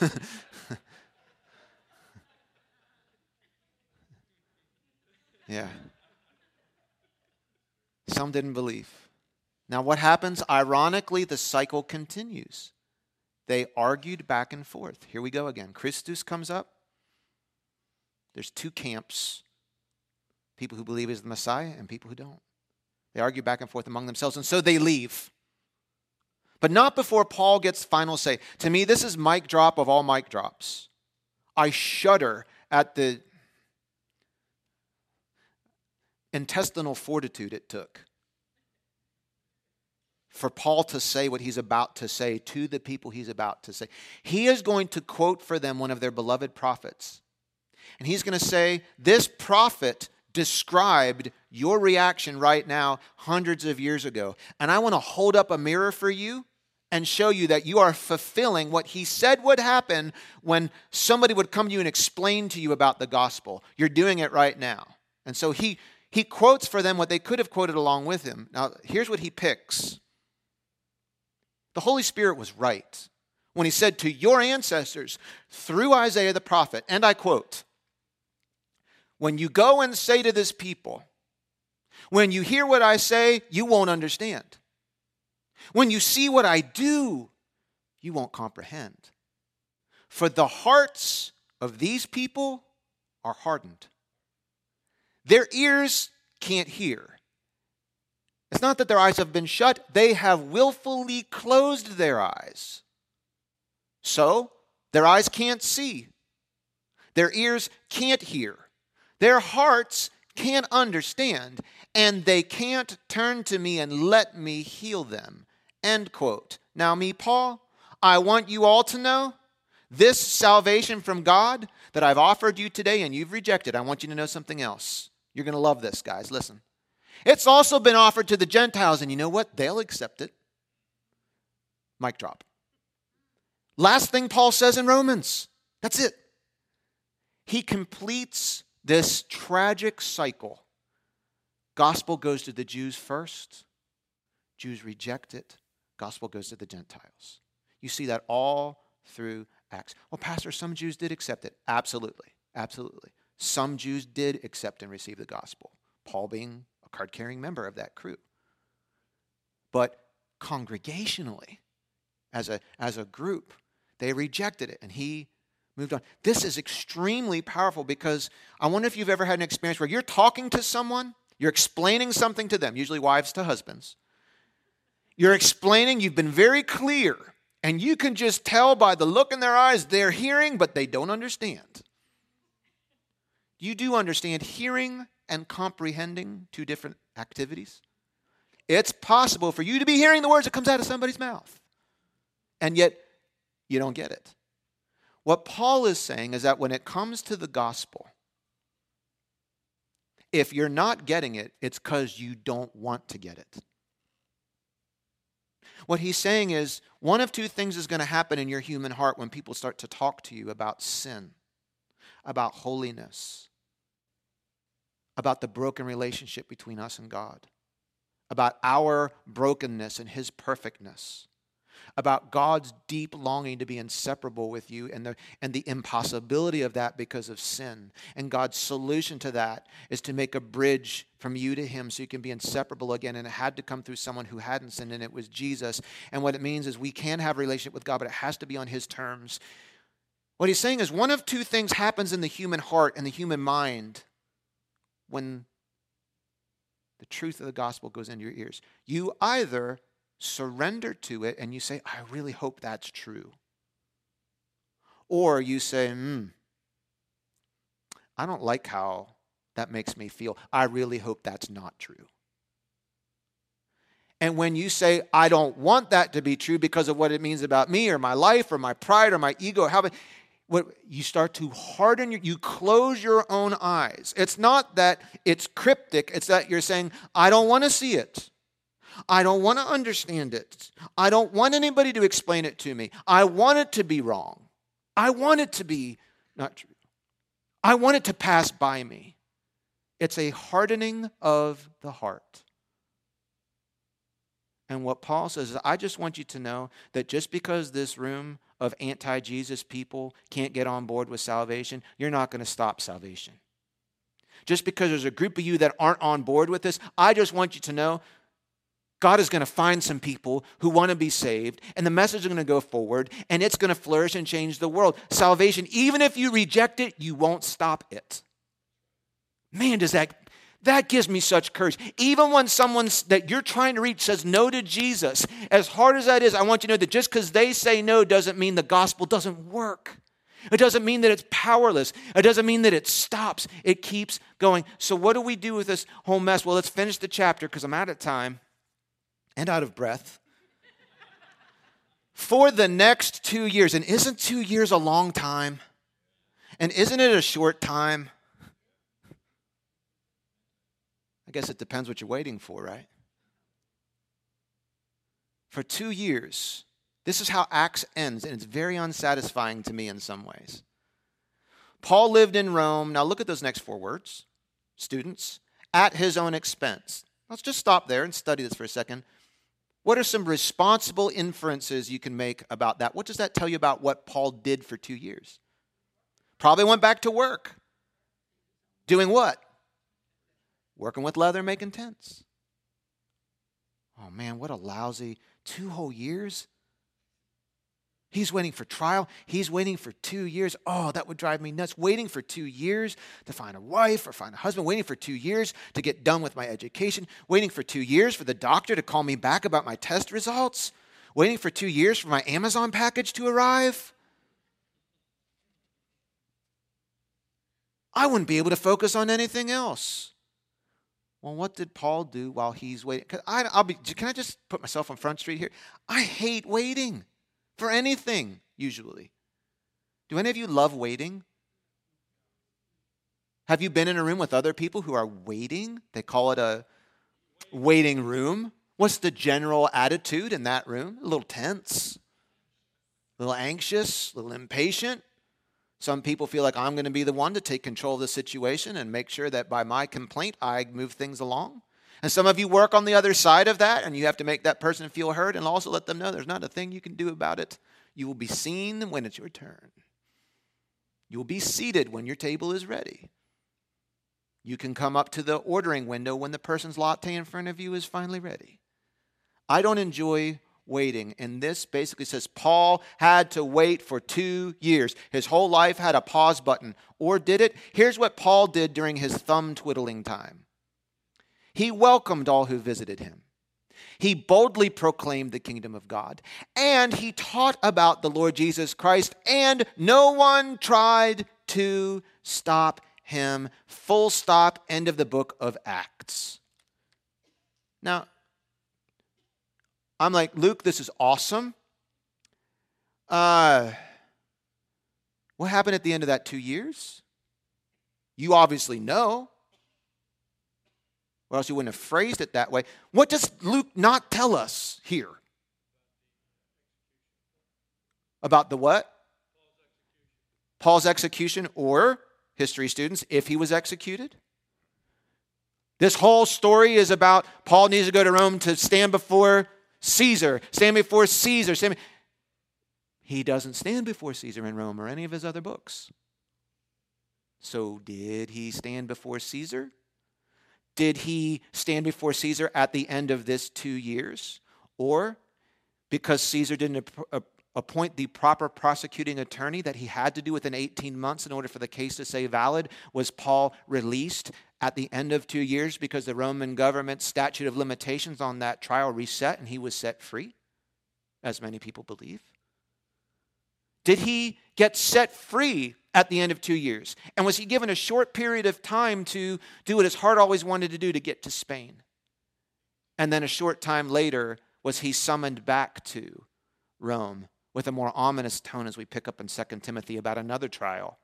(laughs) Yeah. Some didn't believe. Now, what happens? Ironically, the cycle continues. They argued back and forth. Here we go again. Christus comes up. There's two camps people who believe he's the Messiah and people who don't. They argue back and forth among themselves, and so they leave. But not before Paul gets final say. To me, this is mic drop of all mic drops. I shudder at the intestinal fortitude it took for Paul to say what he's about to say to the people he's about to say. He is going to quote for them one of their beloved prophets. And he's going to say, This prophet described your reaction right now hundreds of years ago. And I want to hold up a mirror for you and show you that you are fulfilling what he said would happen when somebody would come to you and explain to you about the gospel. You're doing it right now. And so he, he quotes for them what they could have quoted along with him. Now, here's what he picks The Holy Spirit was right when he said to your ancestors through Isaiah the prophet, and I quote, when you go and say to this people, when you hear what I say, you won't understand. When you see what I do, you won't comprehend. For the hearts of these people are hardened. Their ears can't hear. It's not that their eyes have been shut, they have willfully closed their eyes. So, their eyes can't see, their ears can't hear. Their hearts can't understand, and they can't turn to me and let me heal them. End quote. Now, me, Paul, I want you all to know this salvation from God that I've offered you today and you've rejected. I want you to know something else. You're going to love this, guys. Listen. It's also been offered to the Gentiles, and you know what? They'll accept it. Mic drop. Last thing Paul says in Romans. That's it. He completes this tragic cycle. Gospel goes to the Jews first, Jews reject it, gospel goes to the Gentiles. You see that all through Acts. Well, Pastor, some Jews did accept it. Absolutely. Absolutely. Some Jews did accept and receive the gospel, Paul being a card carrying member of that crew. But congregationally, as a, as a group, they rejected it and he moved on. This is extremely powerful because I wonder if you've ever had an experience where you're talking to someone, you're explaining something to them, usually wives to husbands. You're explaining, you've been very clear, and you can just tell by the look in their eyes they're hearing, but they don't understand. You do understand hearing and comprehending two different activities. It's possible for you to be hearing the words that comes out of somebody's mouth, and yet you don't get it. What Paul is saying is that when it comes to the gospel, if you're not getting it, it's because you don't want to get it. What he's saying is one of two things is going to happen in your human heart when people start to talk to you about sin, about holiness, about the broken relationship between us and God, about our brokenness and his perfectness about God's deep longing to be inseparable with you and the, and the impossibility of that because of sin. And God's solution to that is to make a bridge from you to Him so you can be inseparable again. And it had to come through someone who hadn't sinned, and it was Jesus. And what it means is we can have a relationship with God, but it has to be on His terms. What he's saying is one of two things happens in the human heart and the human mind when the truth of the gospel goes into your ears. You either surrender to it and you say, I really hope that's true. Or you say, hmm, I don't like how that makes me feel. I really hope that's not true. And when you say, I don't want that to be true because of what it means about me or my life or my pride or my ego, how what you start to harden your, you close your own eyes. It's not that it's cryptic, it's that you're saying, I don't want to see it. I don't want to understand it. I don't want anybody to explain it to me. I want it to be wrong. I want it to be not true. I want it to pass by me. It's a hardening of the heart. And what Paul says is, I just want you to know that just because this room of anti Jesus people can't get on board with salvation, you're not going to stop salvation. Just because there's a group of you that aren't on board with this, I just want you to know God is going to find some people who want to be saved, and the message is going to go forward, and it's going to flourish and change the world. Salvation, even if you reject it, you won't stop it. Man, does that that gives me such courage. Even when someone that you're trying to reach says no to Jesus, as hard as that is, I want you to know that just because they say no doesn't mean the gospel doesn't work. It doesn't mean that it's powerless. It doesn't mean that it stops. It keeps going. So, what do we do with this whole mess? Well, let's finish the chapter because I'm out of time and out of breath for the next two years. And isn't two years a long time? And isn't it a short time? I guess it depends what you're waiting for, right? For two years, this is how Acts ends, and it's very unsatisfying to me in some ways. Paul lived in Rome. Now look at those next four words, students, at his own expense. Let's just stop there and study this for a second. What are some responsible inferences you can make about that? What does that tell you about what Paul did for two years? Probably went back to work. Doing what? Working with leather, making tents. Oh man, what a lousy two whole years. He's waiting for trial. He's waiting for two years. Oh, that would drive me nuts. Waiting for two years to find a wife or find a husband. Waiting for two years to get done with my education. Waiting for two years for the doctor to call me back about my test results. Waiting for two years for my Amazon package to arrive. I wouldn't be able to focus on anything else. Well, what did Paul do while he's waiting? I, I'll be, can I just put myself on Front Street here? I hate waiting for anything, usually. Do any of you love waiting? Have you been in a room with other people who are waiting? They call it a waiting room. What's the general attitude in that room? A little tense, a little anxious, a little impatient. Some people feel like I'm going to be the one to take control of the situation and make sure that by my complaint I move things along. And some of you work on the other side of that and you have to make that person feel heard and also let them know there's not a thing you can do about it. You will be seen when it's your turn. You will be seated when your table is ready. You can come up to the ordering window when the person's latte in front of you is finally ready. I don't enjoy waiting. And this basically says Paul had to wait for two years. His whole life had a pause button. Or did it? Here's what Paul did during his thumb twiddling time he welcomed all who visited him. He boldly proclaimed the kingdom of God. And he taught about the Lord Jesus Christ, and no one tried to stop him. Full stop, end of the book of Acts. Now, I'm like, Luke, this is awesome. Uh, what happened at the end of that two years? You obviously know. Or else you wouldn't have phrased it that way. What does Luke not tell us here? About the what? Paul's execution, or history students, if he was executed? This whole story is about Paul needs to go to Rome to stand before Caesar, stand before Caesar. Stand be- he doesn't stand before Caesar in Rome or any of his other books. So, did he stand before Caesar? Did he stand before Caesar at the end of this two years? Or because Caesar didn't appoint the proper prosecuting attorney that he had to do within 18 months in order for the case to stay valid, was Paul released at the end of two years because the Roman government statute of limitations on that trial reset and he was set free, as many people believe? Did he get set free at the end of two years? And was he given a short period of time to do what his heart always wanted to do to get to Spain? And then a short time later, was he summoned back to Rome with a more ominous tone as we pick up in 2 Timothy about another trial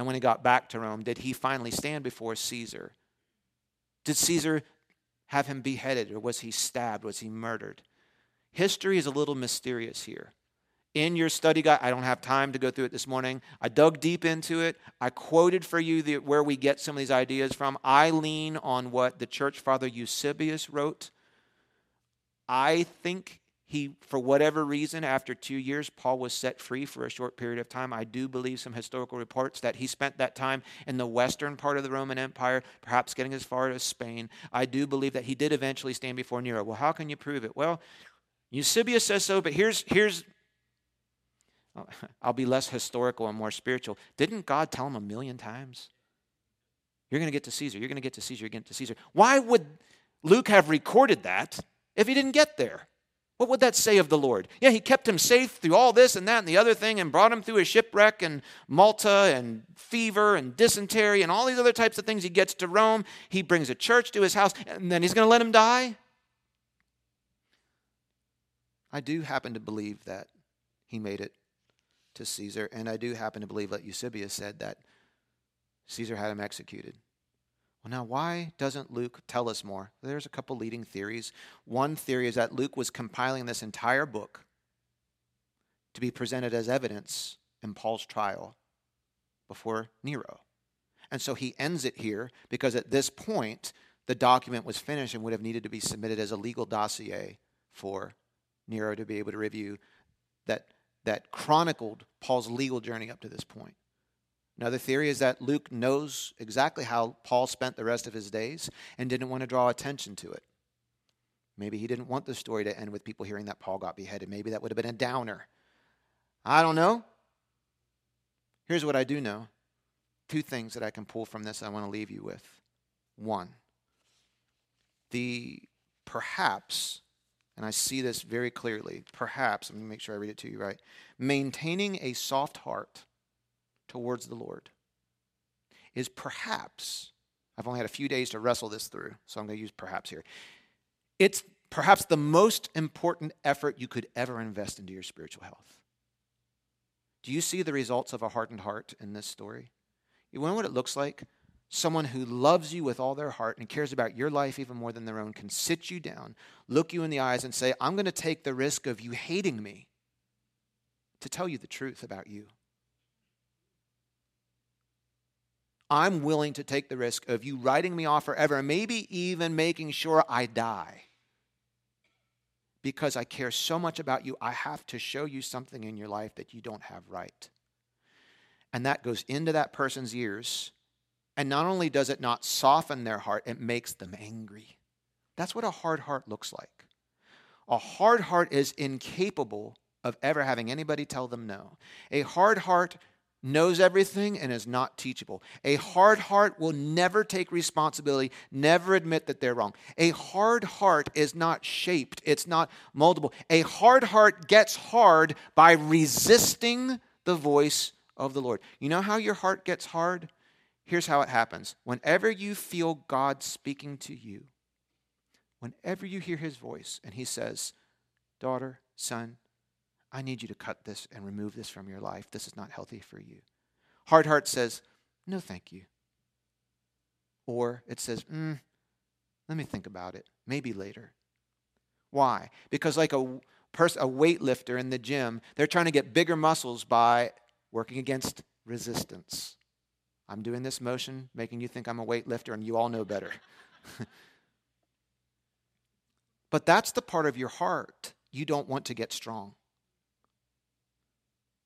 and when he got back to Rome, did he finally stand before Caesar? Did Caesar have him beheaded or was he stabbed? Was he murdered? History is a little mysterious here. In your study guide, I don't have time to go through it this morning. I dug deep into it. I quoted for you the, where we get some of these ideas from. I lean on what the church father Eusebius wrote. I think he, for whatever reason, after two years, Paul was set free for a short period of time. I do believe some historical reports that he spent that time in the western part of the Roman Empire, perhaps getting as far as Spain. I do believe that he did eventually stand before Nero. Well, how can you prove it? Well, Eusebius says so, but here's here's (laughs) I'll be less historical and more spiritual. Didn't God tell him a million times? You're going to get to Caesar. You're going to get to Caesar. You're going to get to Caesar. Why would Luke have recorded that if he didn't get there? What would that say of the Lord? Yeah, he kept him safe through all this and that and the other thing and brought him through a shipwreck and Malta and fever and dysentery and all these other types of things. He gets to Rome, he brings a church to his house, and then he's going to let him die? I do happen to believe that he made it to Caesar, and I do happen to believe that Eusebius said that Caesar had him executed. Well, now, why doesn't Luke tell us more? There's a couple leading theories. One theory is that Luke was compiling this entire book to be presented as evidence in Paul's trial before Nero. And so he ends it here because at this point, the document was finished and would have needed to be submitted as a legal dossier for Nero to be able to review that, that chronicled Paul's legal journey up to this point. Another theory is that Luke knows exactly how Paul spent the rest of his days and didn't want to draw attention to it. Maybe he didn't want the story to end with people hearing that Paul got beheaded. Maybe that would have been a downer. I don't know. Here's what I do know two things that I can pull from this I want to leave you with. One, the perhaps, and I see this very clearly, perhaps, let me make sure I read it to you right, maintaining a soft heart towards the Lord is perhaps I've only had a few days to wrestle this through, so I'm going to use perhaps here. It's perhaps the most important effort you could ever invest into your spiritual health. Do you see the results of a hardened heart in this story? You know what it looks like? Someone who loves you with all their heart and cares about your life even more than their own can sit you down, look you in the eyes, and say, I'm going to take the risk of you hating me to tell you the truth about you. I'm willing to take the risk of you writing me off forever, and maybe even making sure I die. Because I care so much about you, I have to show you something in your life that you don't have right. And that goes into that person's ears. And not only does it not soften their heart, it makes them angry. That's what a hard heart looks like. A hard heart is incapable of ever having anybody tell them no. A hard heart knows everything and is not teachable. A hard heart will never take responsibility, never admit that they're wrong. A hard heart is not shaped, it's not moldable. A hard heart gets hard by resisting the voice of the Lord. You know how your heart gets hard? Here's how it happens. Whenever you feel God speaking to you, whenever you hear his voice and he says, Daughter, son, I need you to cut this and remove this from your life. This is not healthy for you. Hard heart says, No, thank you. Or it says, mm, Let me think about it. Maybe later. Why? Because, like a person, a weightlifter in the gym, they're trying to get bigger muscles by working against resistance. I'm doing this motion, making you think I'm a weightlifter, and you all know better. (laughs) but that's the part of your heart you don't want to get strong.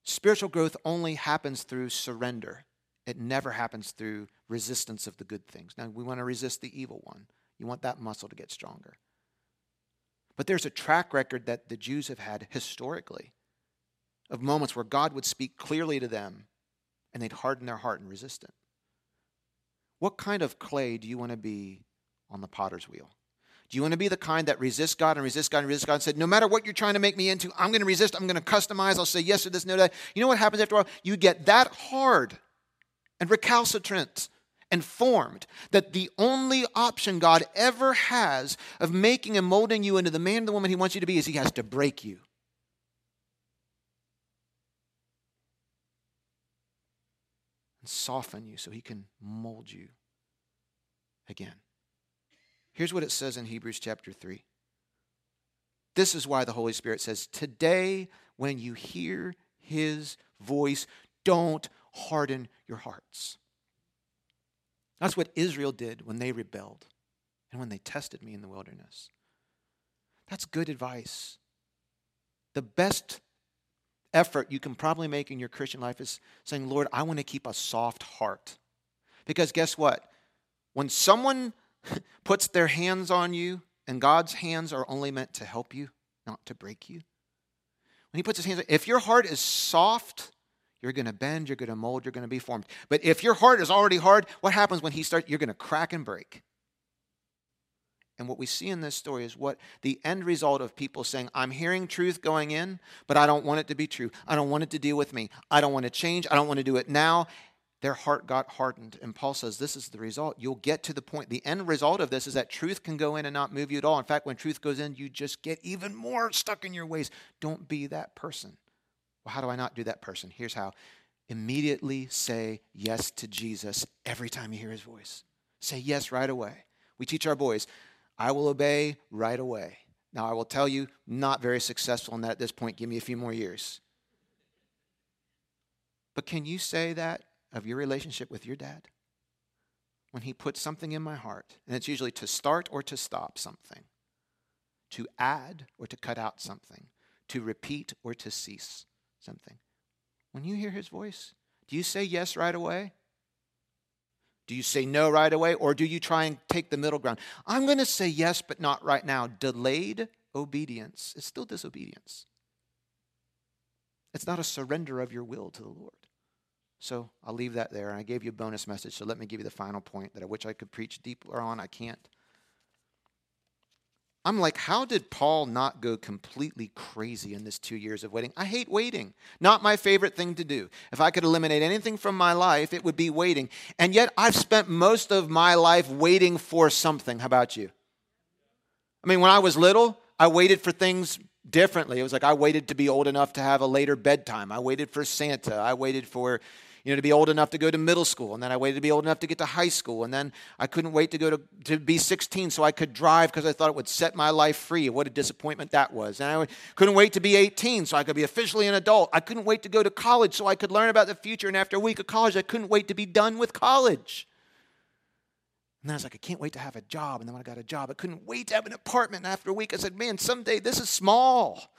Spiritual growth only happens through surrender. It never happens through resistance of the good things. Now, we want to resist the evil one. You want that muscle to get stronger. But there's a track record that the Jews have had historically of moments where God would speak clearly to them and they'd harden their heart and resist it. What kind of clay do you want to be on the potter's wheel? Do you want to be the kind that resists God and resists God and resists God and said, no matter what you're trying to make me into, I'm going to resist, I'm going to customize, I'll say yes to this, no to that. You know what happens after a while? You get that hard and recalcitrant and formed that the only option God ever has of making and molding you into the man and the woman he wants you to be is he has to break you. And soften you so he can mold you again. Here's what it says in Hebrews chapter 3. This is why the Holy Spirit says, Today, when you hear his voice, don't harden your hearts. That's what Israel did when they rebelled and when they tested me in the wilderness. That's good advice. The best effort you can probably make in your Christian life is saying, Lord, I want to keep a soft heart. Because guess what? When someone (laughs) puts their hands on you, and God's hands are only meant to help you, not to break you. When He puts His hands, if your heart is soft, you're going to bend, you're going to mold, you're going to be formed. But if your heart is already hard, what happens when He starts? You're going to crack and break. And what we see in this story is what the end result of people saying, I'm hearing truth going in, but I don't want it to be true. I don't want it to deal with me. I don't want to change. I don't want to do it now their heart got hardened. And Paul says this is the result. You'll get to the point. The end result of this is that truth can go in and not move you at all. In fact, when truth goes in, you just get even more stuck in your ways. Don't be that person. Well, how do I not do that person? Here's how immediately say yes to Jesus every time you hear his voice. Say yes right away. We teach our boys, I will obey right away. Now, I will tell you, not very successful in that at this point. Give me a few more years. But can you say that of your relationship with your dad? When he puts something in my heart, and it's usually to start or to stop something, to add or to cut out something, to repeat or to cease something. When you hear his voice, do you say yes right away? Do you say no right away? Or do you try and take the middle ground? I'm going to say yes, but not right now. Delayed obedience is still disobedience. It's not a surrender of your will to the Lord. So I'll leave that there. I gave you a bonus message, so let me give you the final point that I wish I could preach deeper on. I can't. I'm like, how did Paul not go completely crazy in this two years of waiting? I hate waiting. Not my favorite thing to do. If I could eliminate anything from my life, it would be waiting. And yet I've spent most of my life waiting for something. How about you? I mean, when I was little, I waited for things differently. It was like I waited to be old enough to have a later bedtime. I waited for Santa. I waited for you know, to be old enough to go to middle school. And then I waited to be old enough to get to high school. And then I couldn't wait to go to, to be 16 so I could drive because I thought it would set my life free. What a disappointment that was. And I couldn't wait to be 18 so I could be officially an adult. I couldn't wait to go to college so I could learn about the future. And after a week of college, I couldn't wait to be done with college. And I was like, I can't wait to have a job. And then when I got a job, I couldn't wait to have an apartment. And after a week, I said, man, someday this is small.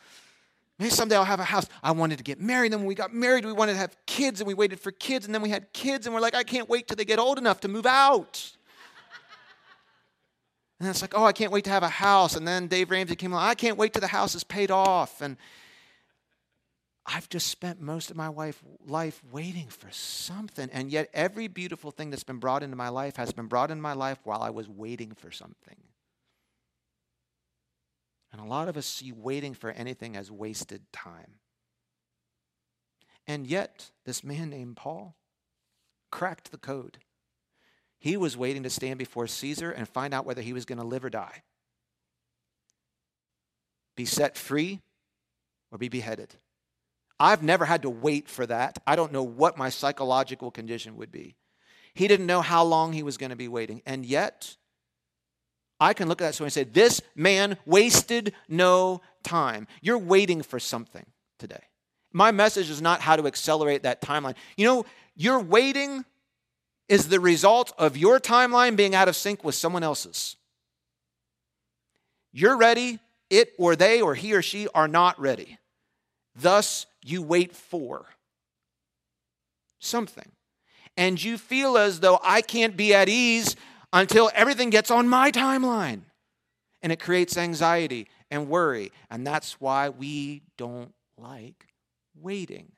Maybe someday I'll have a house. I wanted to get married. Then when we got married, we wanted to have kids and we waited for kids. And then we had kids and we're like, I can't wait till they get old enough to move out. (laughs) And it's like, oh, I can't wait to have a house. And then Dave Ramsey came along, I can't wait till the house is paid off. And I've just spent most of my life, life waiting for something. And yet, every beautiful thing that's been brought into my life has been brought into my life while I was waiting for something. And a lot of us see waiting for anything as wasted time. And yet, this man named Paul cracked the code. He was waiting to stand before Caesar and find out whether he was going to live or die, be set free, or be beheaded. I've never had to wait for that. I don't know what my psychological condition would be. He didn't know how long he was going to be waiting. And yet, I can look at that story and say, This man wasted no time. You're waiting for something today. My message is not how to accelerate that timeline. You know, your waiting is the result of your timeline being out of sync with someone else's. You're ready, it or they or he or she are not ready. Thus, you wait for something. And you feel as though I can't be at ease until everything gets on my timeline. And it creates anxiety and worry. And that's why we don't like waiting.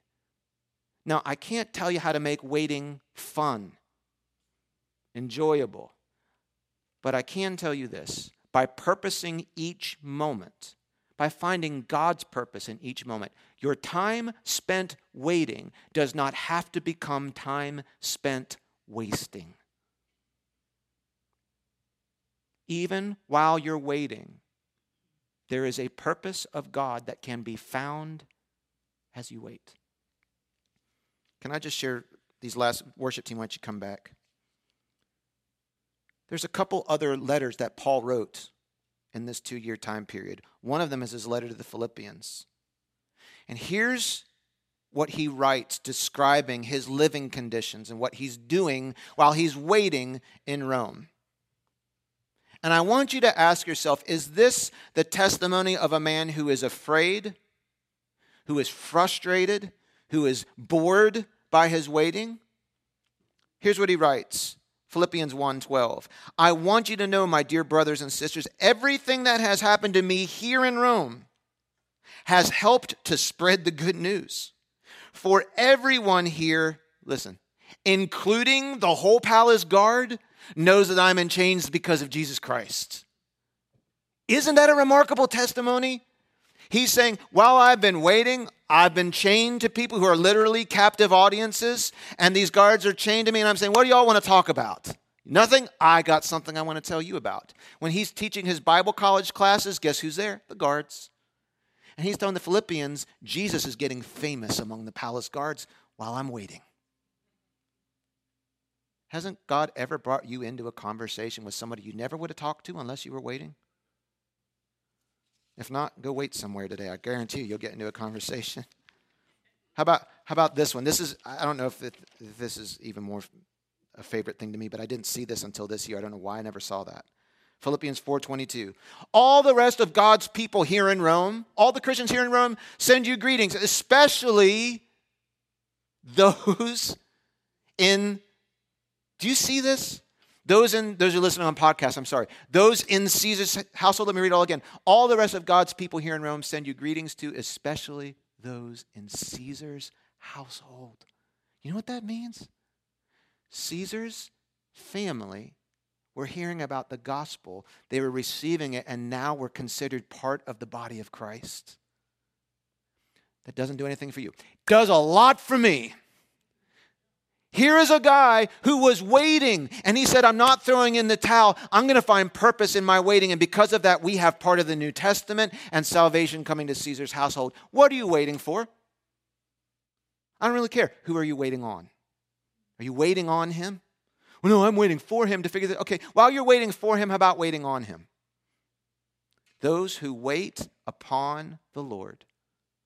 Now, I can't tell you how to make waiting fun, enjoyable, but I can tell you this by purposing each moment, by finding God's purpose in each moment, your time spent waiting does not have to become time spent wasting even while you're waiting, there is a purpose of God that can be found as you wait. Can I just share these last worship team? Why don't you come back? There's a couple other letters that Paul wrote in this two year time period. One of them is his letter to the Philippians. And here's what he writes describing his living conditions and what he's doing while he's waiting in Rome. And I want you to ask yourself is this the testimony of a man who is afraid, who is frustrated, who is bored by his waiting? Here's what he writes. Philippians 1:12. I want you to know, my dear brothers and sisters, everything that has happened to me here in Rome has helped to spread the good news. For everyone here, listen, including the whole palace guard, knows that I'm in chains because of Jesus Christ. Isn't that a remarkable testimony? He's saying, while I've been waiting, I've been chained to people who are literally captive audiences, and these guards are chained to me, and I'm saying, What do y'all want to talk about? Nothing. I got something I want to tell you about. When he's teaching his Bible college classes, guess who's there? The guards. And he's telling the Philippians, Jesus is getting famous among the palace guards while I'm waiting. Hasn't God ever brought you into a conversation with somebody you never would have talked to unless you were waiting? If not, go wait somewhere today. I guarantee you, you'll get into a conversation. (laughs) How about how about this one? This is I don't know if, it, if this is even more a favorite thing to me, but I didn't see this until this year. I don't know why I never saw that. Philippians 4:22. All the rest of God's people here in Rome, all the Christians here in Rome send you greetings, especially those (laughs) in do you see this? Those in those who are listening on podcasts, I'm sorry. Those in Caesar's household, let me read it all again. All the rest of God's people here in Rome send you greetings to, especially those in Caesar's household. You know what that means? Caesar's family were hearing about the gospel, they were receiving it, and now were considered part of the body of Christ. That doesn't do anything for you. Does a lot for me. Here is a guy who was waiting, and he said, I'm not throwing in the towel. I'm going to find purpose in my waiting. And because of that, we have part of the New Testament and salvation coming to Caesar's household. What are you waiting for? I don't really care. Who are you waiting on? Are you waiting on him? Well, no, I'm waiting for him to figure that. Okay, while you're waiting for him, how about waiting on him? Those who wait upon the Lord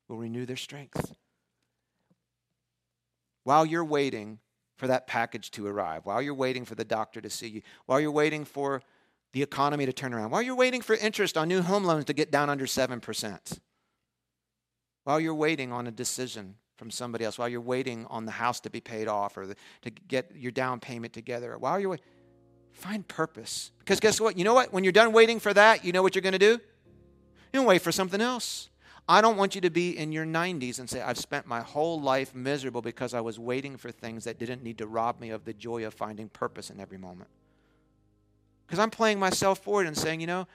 will renew their strength. While you're waiting for that package to arrive, while you're waiting for the doctor to see you, while you're waiting for the economy to turn around, while you're waiting for interest on new home loans to get down under 7%, while you're waiting on a decision from somebody else, while you're waiting on the house to be paid off or the, to get your down payment together, while you're waiting, find purpose. Because guess what? You know what? When you're done waiting for that, you know what you're going to do? To wait for something else. I don't want you to be in your 90s and say, I've spent my whole life miserable because I was waiting for things that didn't need to rob me of the joy of finding purpose in every moment. Because I'm playing myself forward and saying, you know,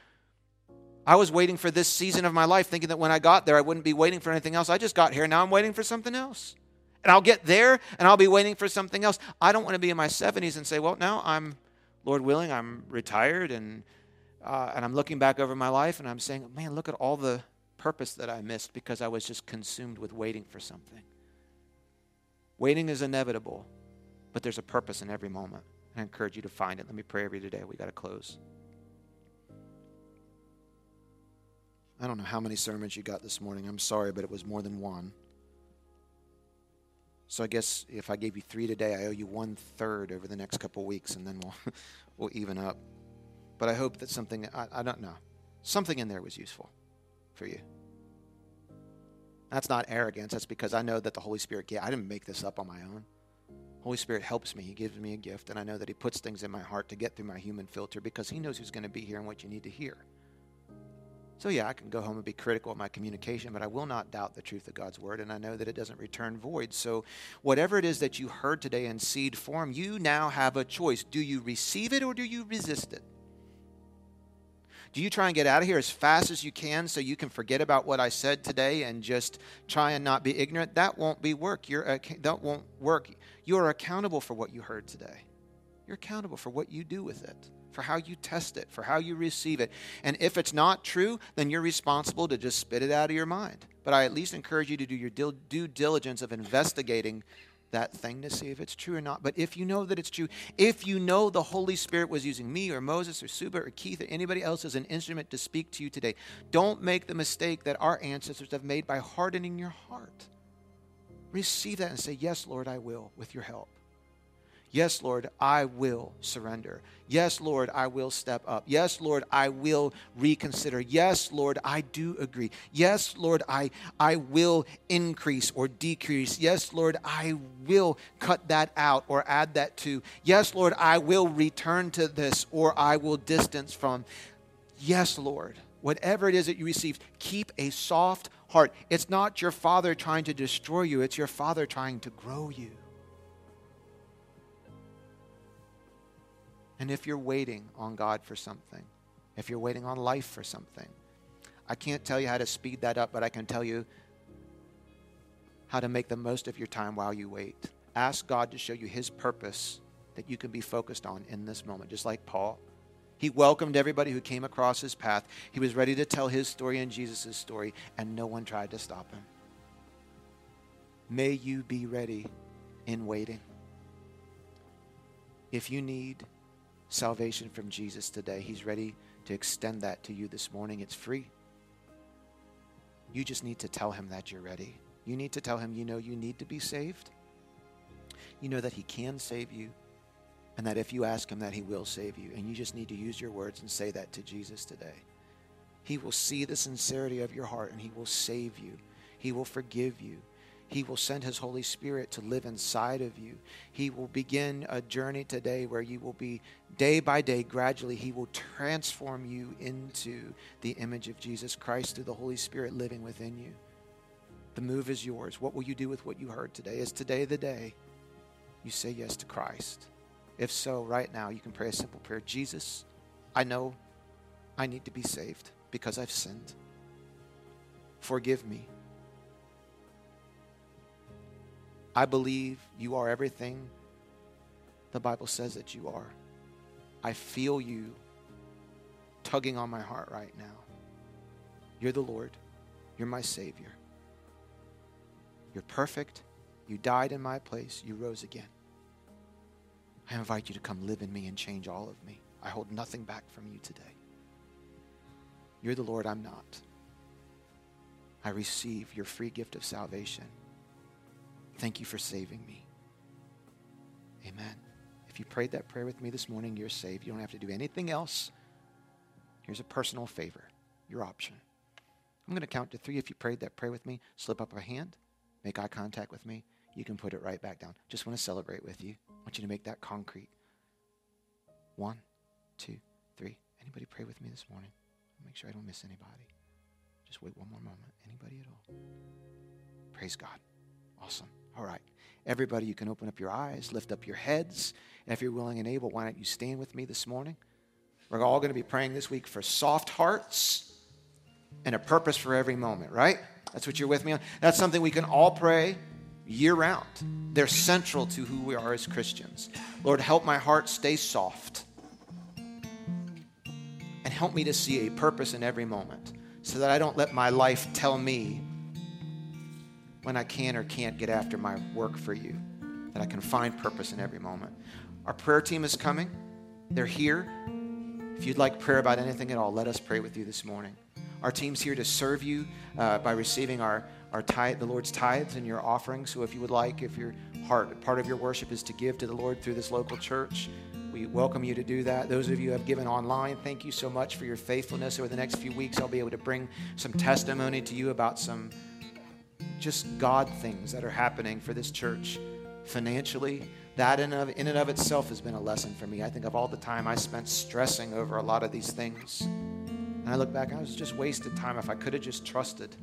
I was waiting for this season of my life thinking that when I got there, I wouldn't be waiting for anything else. I just got here. Now I'm waiting for something else. And I'll get there and I'll be waiting for something else. I don't want to be in my 70s and say, well, now I'm, Lord willing, I'm retired and, uh, and I'm looking back over my life and I'm saying, man, look at all the purpose that I missed because I was just consumed with waiting for something. Waiting is inevitable, but there's a purpose in every moment. I encourage you to find it. Let me pray over you today. We got to close. I don't know how many sermons you got this morning. I'm sorry, but it was more than one. So I guess if I gave you three today, I owe you one third over the next couple weeks, and then we'll (laughs) we'll even up. But I hope that something I, I don't know something in there was useful for you. That's not arrogance. That's because I know that the Holy Spirit. Yeah, I didn't make this up on my own. Holy Spirit helps me. He gives me a gift, and I know that He puts things in my heart to get through my human filter because He knows who's going to be here and what you need to hear. So, yeah, I can go home and be critical of my communication, but I will not doubt the truth of God's word, and I know that it doesn't return void. So, whatever it is that you heard today in seed form, you now have a choice. Do you receive it or do you resist it? Do you try and get out of here as fast as you can so you can forget about what I said today and just try and not be ignorant? That won't be work. You're, that won't work. You are accountable for what you heard today. You're accountable for what you do with it for how you test it, for how you receive it. And if it's not true, then you're responsible to just spit it out of your mind. But I at least encourage you to do your due diligence of investigating that thing to see if it's true or not. But if you know that it's true, if you know the Holy Spirit was using me or Moses or Suba or Keith or anybody else as an instrument to speak to you today, don't make the mistake that our ancestors have made by hardening your heart. Receive that and say, Yes, Lord, I will with your help. Yes, Lord, I will surrender. Yes, Lord, I will step up. Yes, Lord, I will reconsider. Yes, Lord, I do agree. Yes, Lord, I, I will increase or decrease. Yes, Lord, I will cut that out or add that to. Yes, Lord, I will return to this or I will distance from. Yes, Lord, whatever it is that you receive, keep a soft heart. It's not your father trying to destroy you, it's your father trying to grow you. And if you're waiting on God for something, if you're waiting on life for something, I can't tell you how to speed that up, but I can tell you how to make the most of your time while you wait. Ask God to show you His purpose that you can be focused on in this moment, just like Paul. He welcomed everybody who came across his path. He was ready to tell his story and Jesus' story, and no one tried to stop him. May you be ready in waiting. If you need salvation from Jesus today. He's ready to extend that to you this morning. It's free. You just need to tell him that you're ready. You need to tell him you know you need to be saved. You know that he can save you, and that if you ask him that, he will save you. And you just need to use your words and say that to Jesus today. He will see the sincerity of your heart and he will save you. He will forgive you. He will send His Holy Spirit to live inside of you. He will begin a journey today where you will be day by day, gradually, He will transform you into the image of Jesus Christ through the Holy Spirit living within you. The move is yours. What will you do with what you heard today? Is today the day you say yes to Christ? If so, right now, you can pray a simple prayer Jesus, I know I need to be saved because I've sinned. Forgive me. I believe you are everything the Bible says that you are. I feel you tugging on my heart right now. You're the Lord. You're my Savior. You're perfect. You died in my place. You rose again. I invite you to come live in me and change all of me. I hold nothing back from you today. You're the Lord, I'm not. I receive your free gift of salvation. Thank you for saving me. Amen. If you prayed that prayer with me this morning, you're saved. You don't have to do anything else. Here's a personal favor, your option. I'm going to count to three. If you prayed that prayer with me, slip up a hand, make eye contact with me. You can put it right back down. Just want to celebrate with you. I want you to make that concrete. One, two, three. Anybody pray with me this morning? Make sure I don't miss anybody. Just wait one more moment. Anybody at all? Praise God. Awesome. All right. Everybody, you can open up your eyes, lift up your heads. And if you're willing and able, why don't you stand with me this morning? We're all going to be praying this week for soft hearts and a purpose for every moment, right? That's what you're with me on. That's something we can all pray year round. They're central to who we are as Christians. Lord, help my heart stay soft and help me to see a purpose in every moment so that I don't let my life tell me when I can or can't get after my work for you, that I can find purpose in every moment. Our prayer team is coming, they're here. If you'd like prayer about anything at all, let us pray with you this morning. Our team's here to serve you uh, by receiving our, our tithe, the Lord's tithes and your offerings. So if you would like, if your heart, part of your worship is to give to the Lord through this local church, we welcome you to do that. Those of you who have given online, thank you so much for your faithfulness. Over the next few weeks, I'll be able to bring some testimony to you about some just God things that are happening for this church financially that in, of, in and of itself has been a lesson for me. I think of all the time I spent stressing over a lot of these things. And I look back, I was just wasted time if I could have just trusted.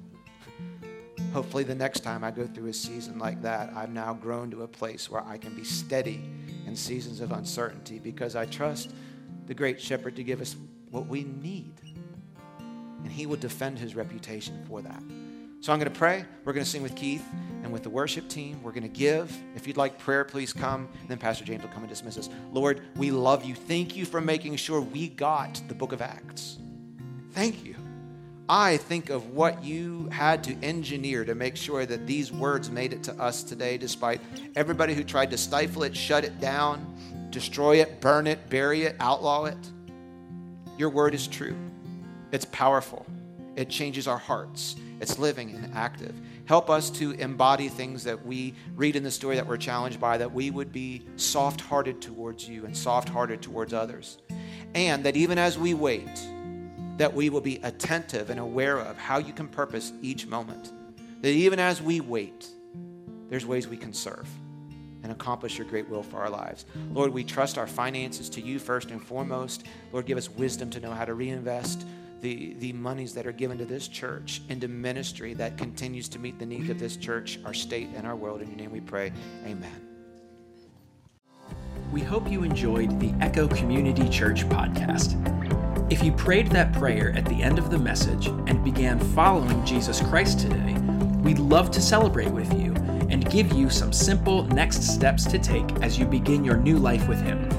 Hopefully, the next time I go through a season like that, I've now grown to a place where I can be steady in seasons of uncertainty because I trust the great shepherd to give us what we need. And he will defend his reputation for that. So I'm going to pray. We're going to sing with Keith and with the worship team. We're going to give. If you'd like prayer, please come. And then Pastor James will come and dismiss us. Lord, we love you. Thank you for making sure we got the book of Acts. Thank you. I think of what you had to engineer to make sure that these words made it to us today, despite everybody who tried to stifle it, shut it down, destroy it, burn it, bury it, outlaw it. Your word is true, it's powerful, it changes our hearts, it's living and active. Help us to embody things that we read in the story that we're challenged by, that we would be soft hearted towards you and soft hearted towards others. And that even as we wait, that we will be attentive and aware of how you can purpose each moment. That even as we wait, there's ways we can serve and accomplish your great will for our lives. Lord, we trust our finances to you first and foremost. Lord, give us wisdom to know how to reinvest the, the monies that are given to this church into ministry that continues to meet the needs of this church, our state, and our world. In your name we pray. Amen. We hope you enjoyed the Echo Community Church podcast. If you prayed that prayer at the end of the message and began following Jesus Christ today, we'd love to celebrate with you and give you some simple next steps to take as you begin your new life with Him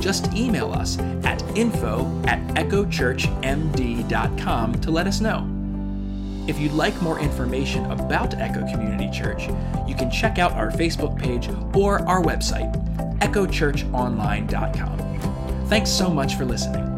just email us at info at echochurchmd.com to let us know. If you'd like more information about Echo Community Church, you can check out our Facebook page or our website, echochurchonline.com. Thanks so much for listening.